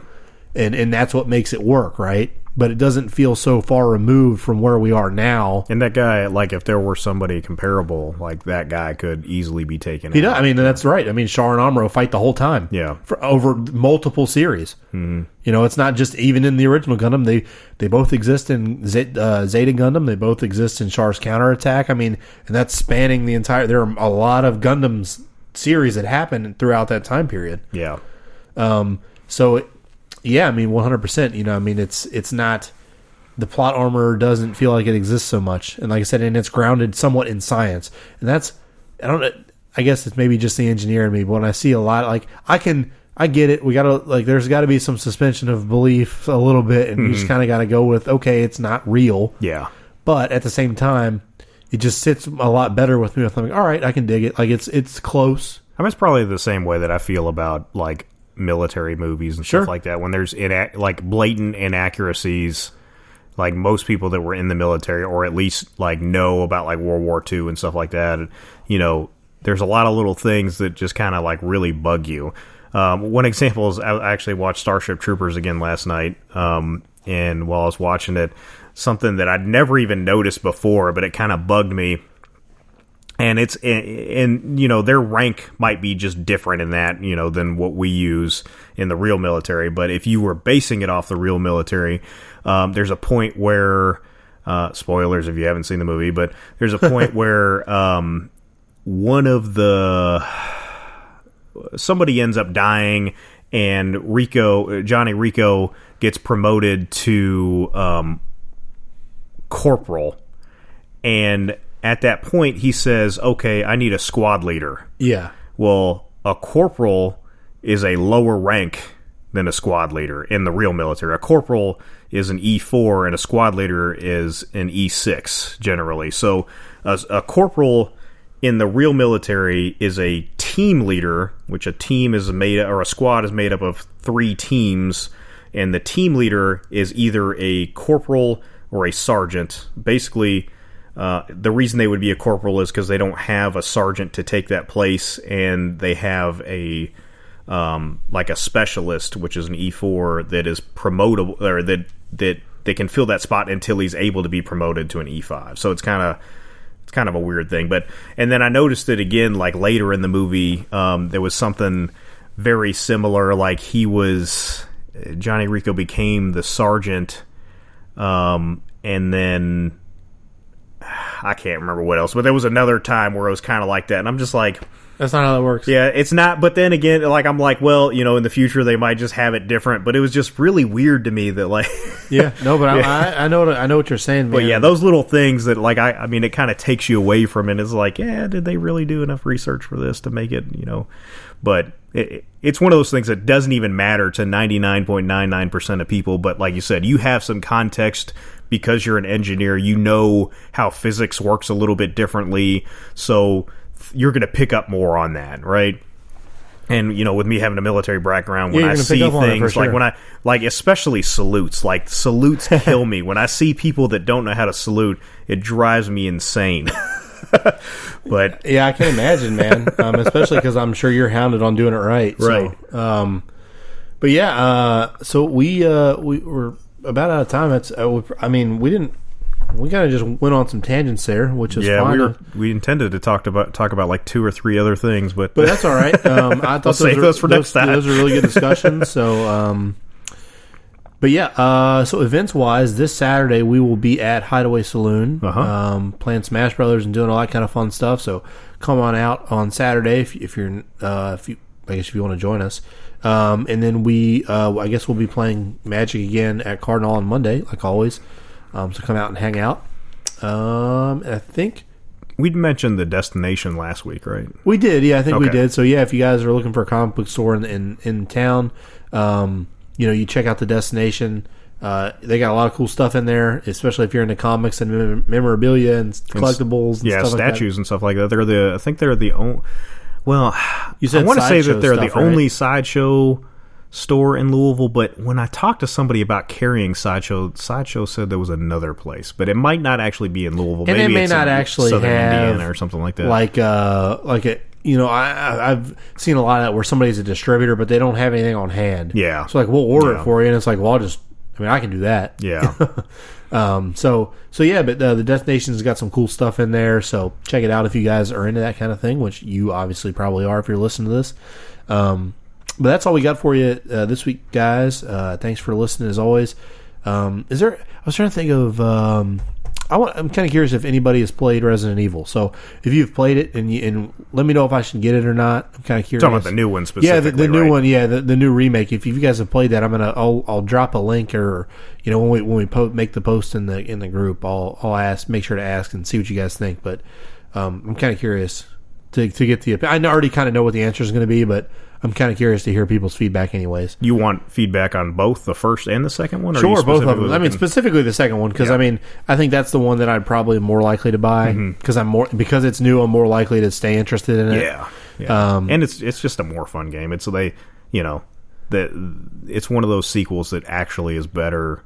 and and that's what makes it work, right? But it doesn't feel so far removed from where we are now. And that guy, like, if there were somebody comparable, like that guy could easily be taken. He out. does. I mean, that's right. I mean, Char and Amuro fight the whole time. Yeah. for over multiple series. Mm-hmm. You know, it's not just even in the original Gundam. They they both exist in Z- uh, Zeta Gundam. They both exist in Char's counterattack. I mean, and that's spanning the entire. There are a lot of Gundams series that happen throughout that time period. Yeah. Um, so, it, yeah, I mean, one hundred percent. You know, I mean, it's it's not the plot armor doesn't feel like it exists so much, and like I said, and it's grounded somewhat in science, and that's I don't. I guess it's maybe just the engineer in me, but when I see a lot, like I can, I get it. We gotta like, there's got to be some suspension of belief a little bit, and you just mm-hmm. kind of got to go with, okay, it's not real, Yeah. but at the same time, it just sits a lot better with me. With I'm like, all right, I can dig it. Like it's it's close. I mean, it's probably the same way that I feel about like military movies and Sure. stuff like that. When there's ina- like blatant inaccuracies, like most people that were in the military or at least like know about like World War II and stuff like that, you know, there's a lot of little things that just kind of like really bug you. Um, one example is I actually watched Starship Troopers again last night, um, and while I was watching it, something that I'd never even noticed before, but it kind of bugged me and it's and you know their rank might be just different in that you know than what we use in the real military. But if you were basing it off the real military um, there's a point where uh, spoilers if you haven't seen the movie but there's a point where um, one of the somebody ends up dying and rico johnny rico gets promoted to um, corporal. And at that point, he says, "Okay, I need a squad leader." Yeah. Well, a corporal is a lower rank than a squad leader in the real military. A corporal is an E4 and a squad leader is an E6 generally. So a, a corporal in the real military is a team leader, which a team is made or a squad is made up of three teams, and the team leader is either a corporal or a sergeant. Basically, uh, the reason they would be a corporal is because they don't have a sergeant to take that place, and they have a um, like a specialist, which is an E4 that is promotable or that that they can fill that spot until he's able to be promoted to an E5. So it's kind of it's kind of a weird thing. But and then I noticed it again like later in the movie. Um, there was something very similar. Like he was Johnny Rico became the sergeant, um, and then I can't remember what else. But there was another time where it was kind of like that, and I'm just like. That's not how that works. Yeah, it's not. But then again, like I'm like, well, you know, in the future they might just have it different. But it was just really weird to me that like, Yeah. No, but I, I know what I know what you're saying, man. but yeah, those little things that like I, I mean, it kind of takes you away from it. It's like, yeah, did they really do enough research for this to make it, you know? But it, it's one of those things that doesn't even matter to 99.99 percent of people. But like you said, you have some context because you're an engineer. You know how physics works a little bit differently, so you're going to pick up more on that, right? And you know, with me having a military background, when Yeah, I you're gonna pick see up on it for things like when I like, especially salutes, like salutes kill me. When I see people that don't know how to salute, it drives me insane. but Yeah, I can imagine, man. Um, especially because I'm sure you're hounded on doing it right. So, Right. Um, but yeah, uh, so we uh, we were about out of time. It's uh, I mean, we didn't. We kind of just went on some tangents there, which is yeah, fine. we were we intended to talk about talk about like two or three other things, but But that's all right. Um, I thought those, save are, those for next time. Those are really good discussions. so, um, but yeah. Uh, so events wise, this Saturday we will be at Hideaway Saloon, Uh-huh. um, playing Smash Brothers and doing all that kind of fun stuff. So come on out on Saturday if, if you're uh, if you I guess if you want to join us. Um, and then we uh, I guess we'll be playing Magic again at Cardinal on Monday, like always. Um, so come out and hang out. Um, I think. we'd mentioned the destination last week, right? We did, yeah, I think we did. So yeah, if you guys are looking for a comic book store in in, in town, um, you know, you check out the destination. Uh, they got a lot of cool stuff in there, especially if you're into comics and mem- memorabilia and collectibles. And yeah, stuff like that. statues and stuff like that. They're the I think they're the only. Well, You said I want to say that they're stuff, the right? only sideshow store in Louisville. But when I talked to somebody about carrying sideshow, sideshow said there was another place, but it might not actually be in Louisville. And Maybe it may it's not in actually Southern have, Indiana or something like that. Like uh, like a you know, I, I've seen a lot of that where somebody's a distributor, but they don't have anything on hand. Yeah. so like we'll order Yeah. it for you, and it's like, well, I'll just. I mean, I can do that. yeah, Um, so so yeah, but uh, the destination's got some cool stuff in there. So check it out if you guys are into that kind of thing, which you obviously probably are if you're listening to this. Um, but that's all we got for you uh, this week, guys. Uh, thanks for listening as always. Um, is there? I was trying to think of. Um, I want, I'm kind of curious if anybody has played Resident Evil. So if you've played it and you, and let me know if I should get it or not. I'm kind of curious. talking about the new one Yeah, specifically. the, the new right? one. Yeah, the, the new remake. If you guys have played that, I'm gonna I'll I'll drop a link or you know when we when we po- make the post in the in the group, I'll I'll ask make sure to ask and see what you guys think. But um, I'm kind of curious to to get the. I already kind of know what the answer is going to be, but I'm kind of curious to hear people's feedback, anyways. You want feedback on both the first and the second one? Sure, both of them. specifically I mean, specifically the second one because Yeah. I mean, I think that's the one that I'd probably more likely to buy because I'm more because it's new. I'm more likely to stay interested in it. Yeah, yeah. Um, and it's it's just a more fun game. It's they, you know, that it's one of those sequels that actually is better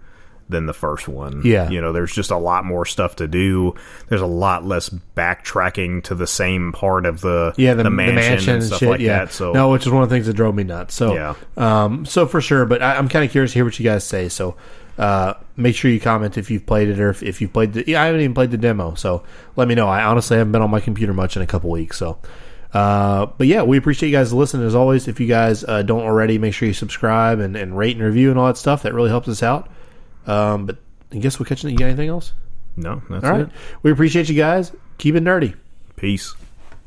than the first one. Yeah. you know, there's just a lot more stuff to do. There's a lot less backtracking to the same part of the yeah, the, the the mansion, mansion, and and stuff shit. like yeah, that. So no, which is one of the things that drove me nuts. So Yeah. um, so for sure. But I, I'm kind of curious to hear what you guys say. So uh, make sure you comment if you've played it or if, if you've played the. Yeah, I haven't even played the demo, so let me know. I honestly haven't been on my computer much in a couple weeks, so. Uh, but yeah, we appreciate you guys listening as always. If you guys uh, don't already, make sure you subscribe and, and rate and review and all that stuff. That really helps us out. Um, but I guess we'll catch you. You got anything else? no, that's All right. it. We appreciate you guys. Keep it nerdy. Peace.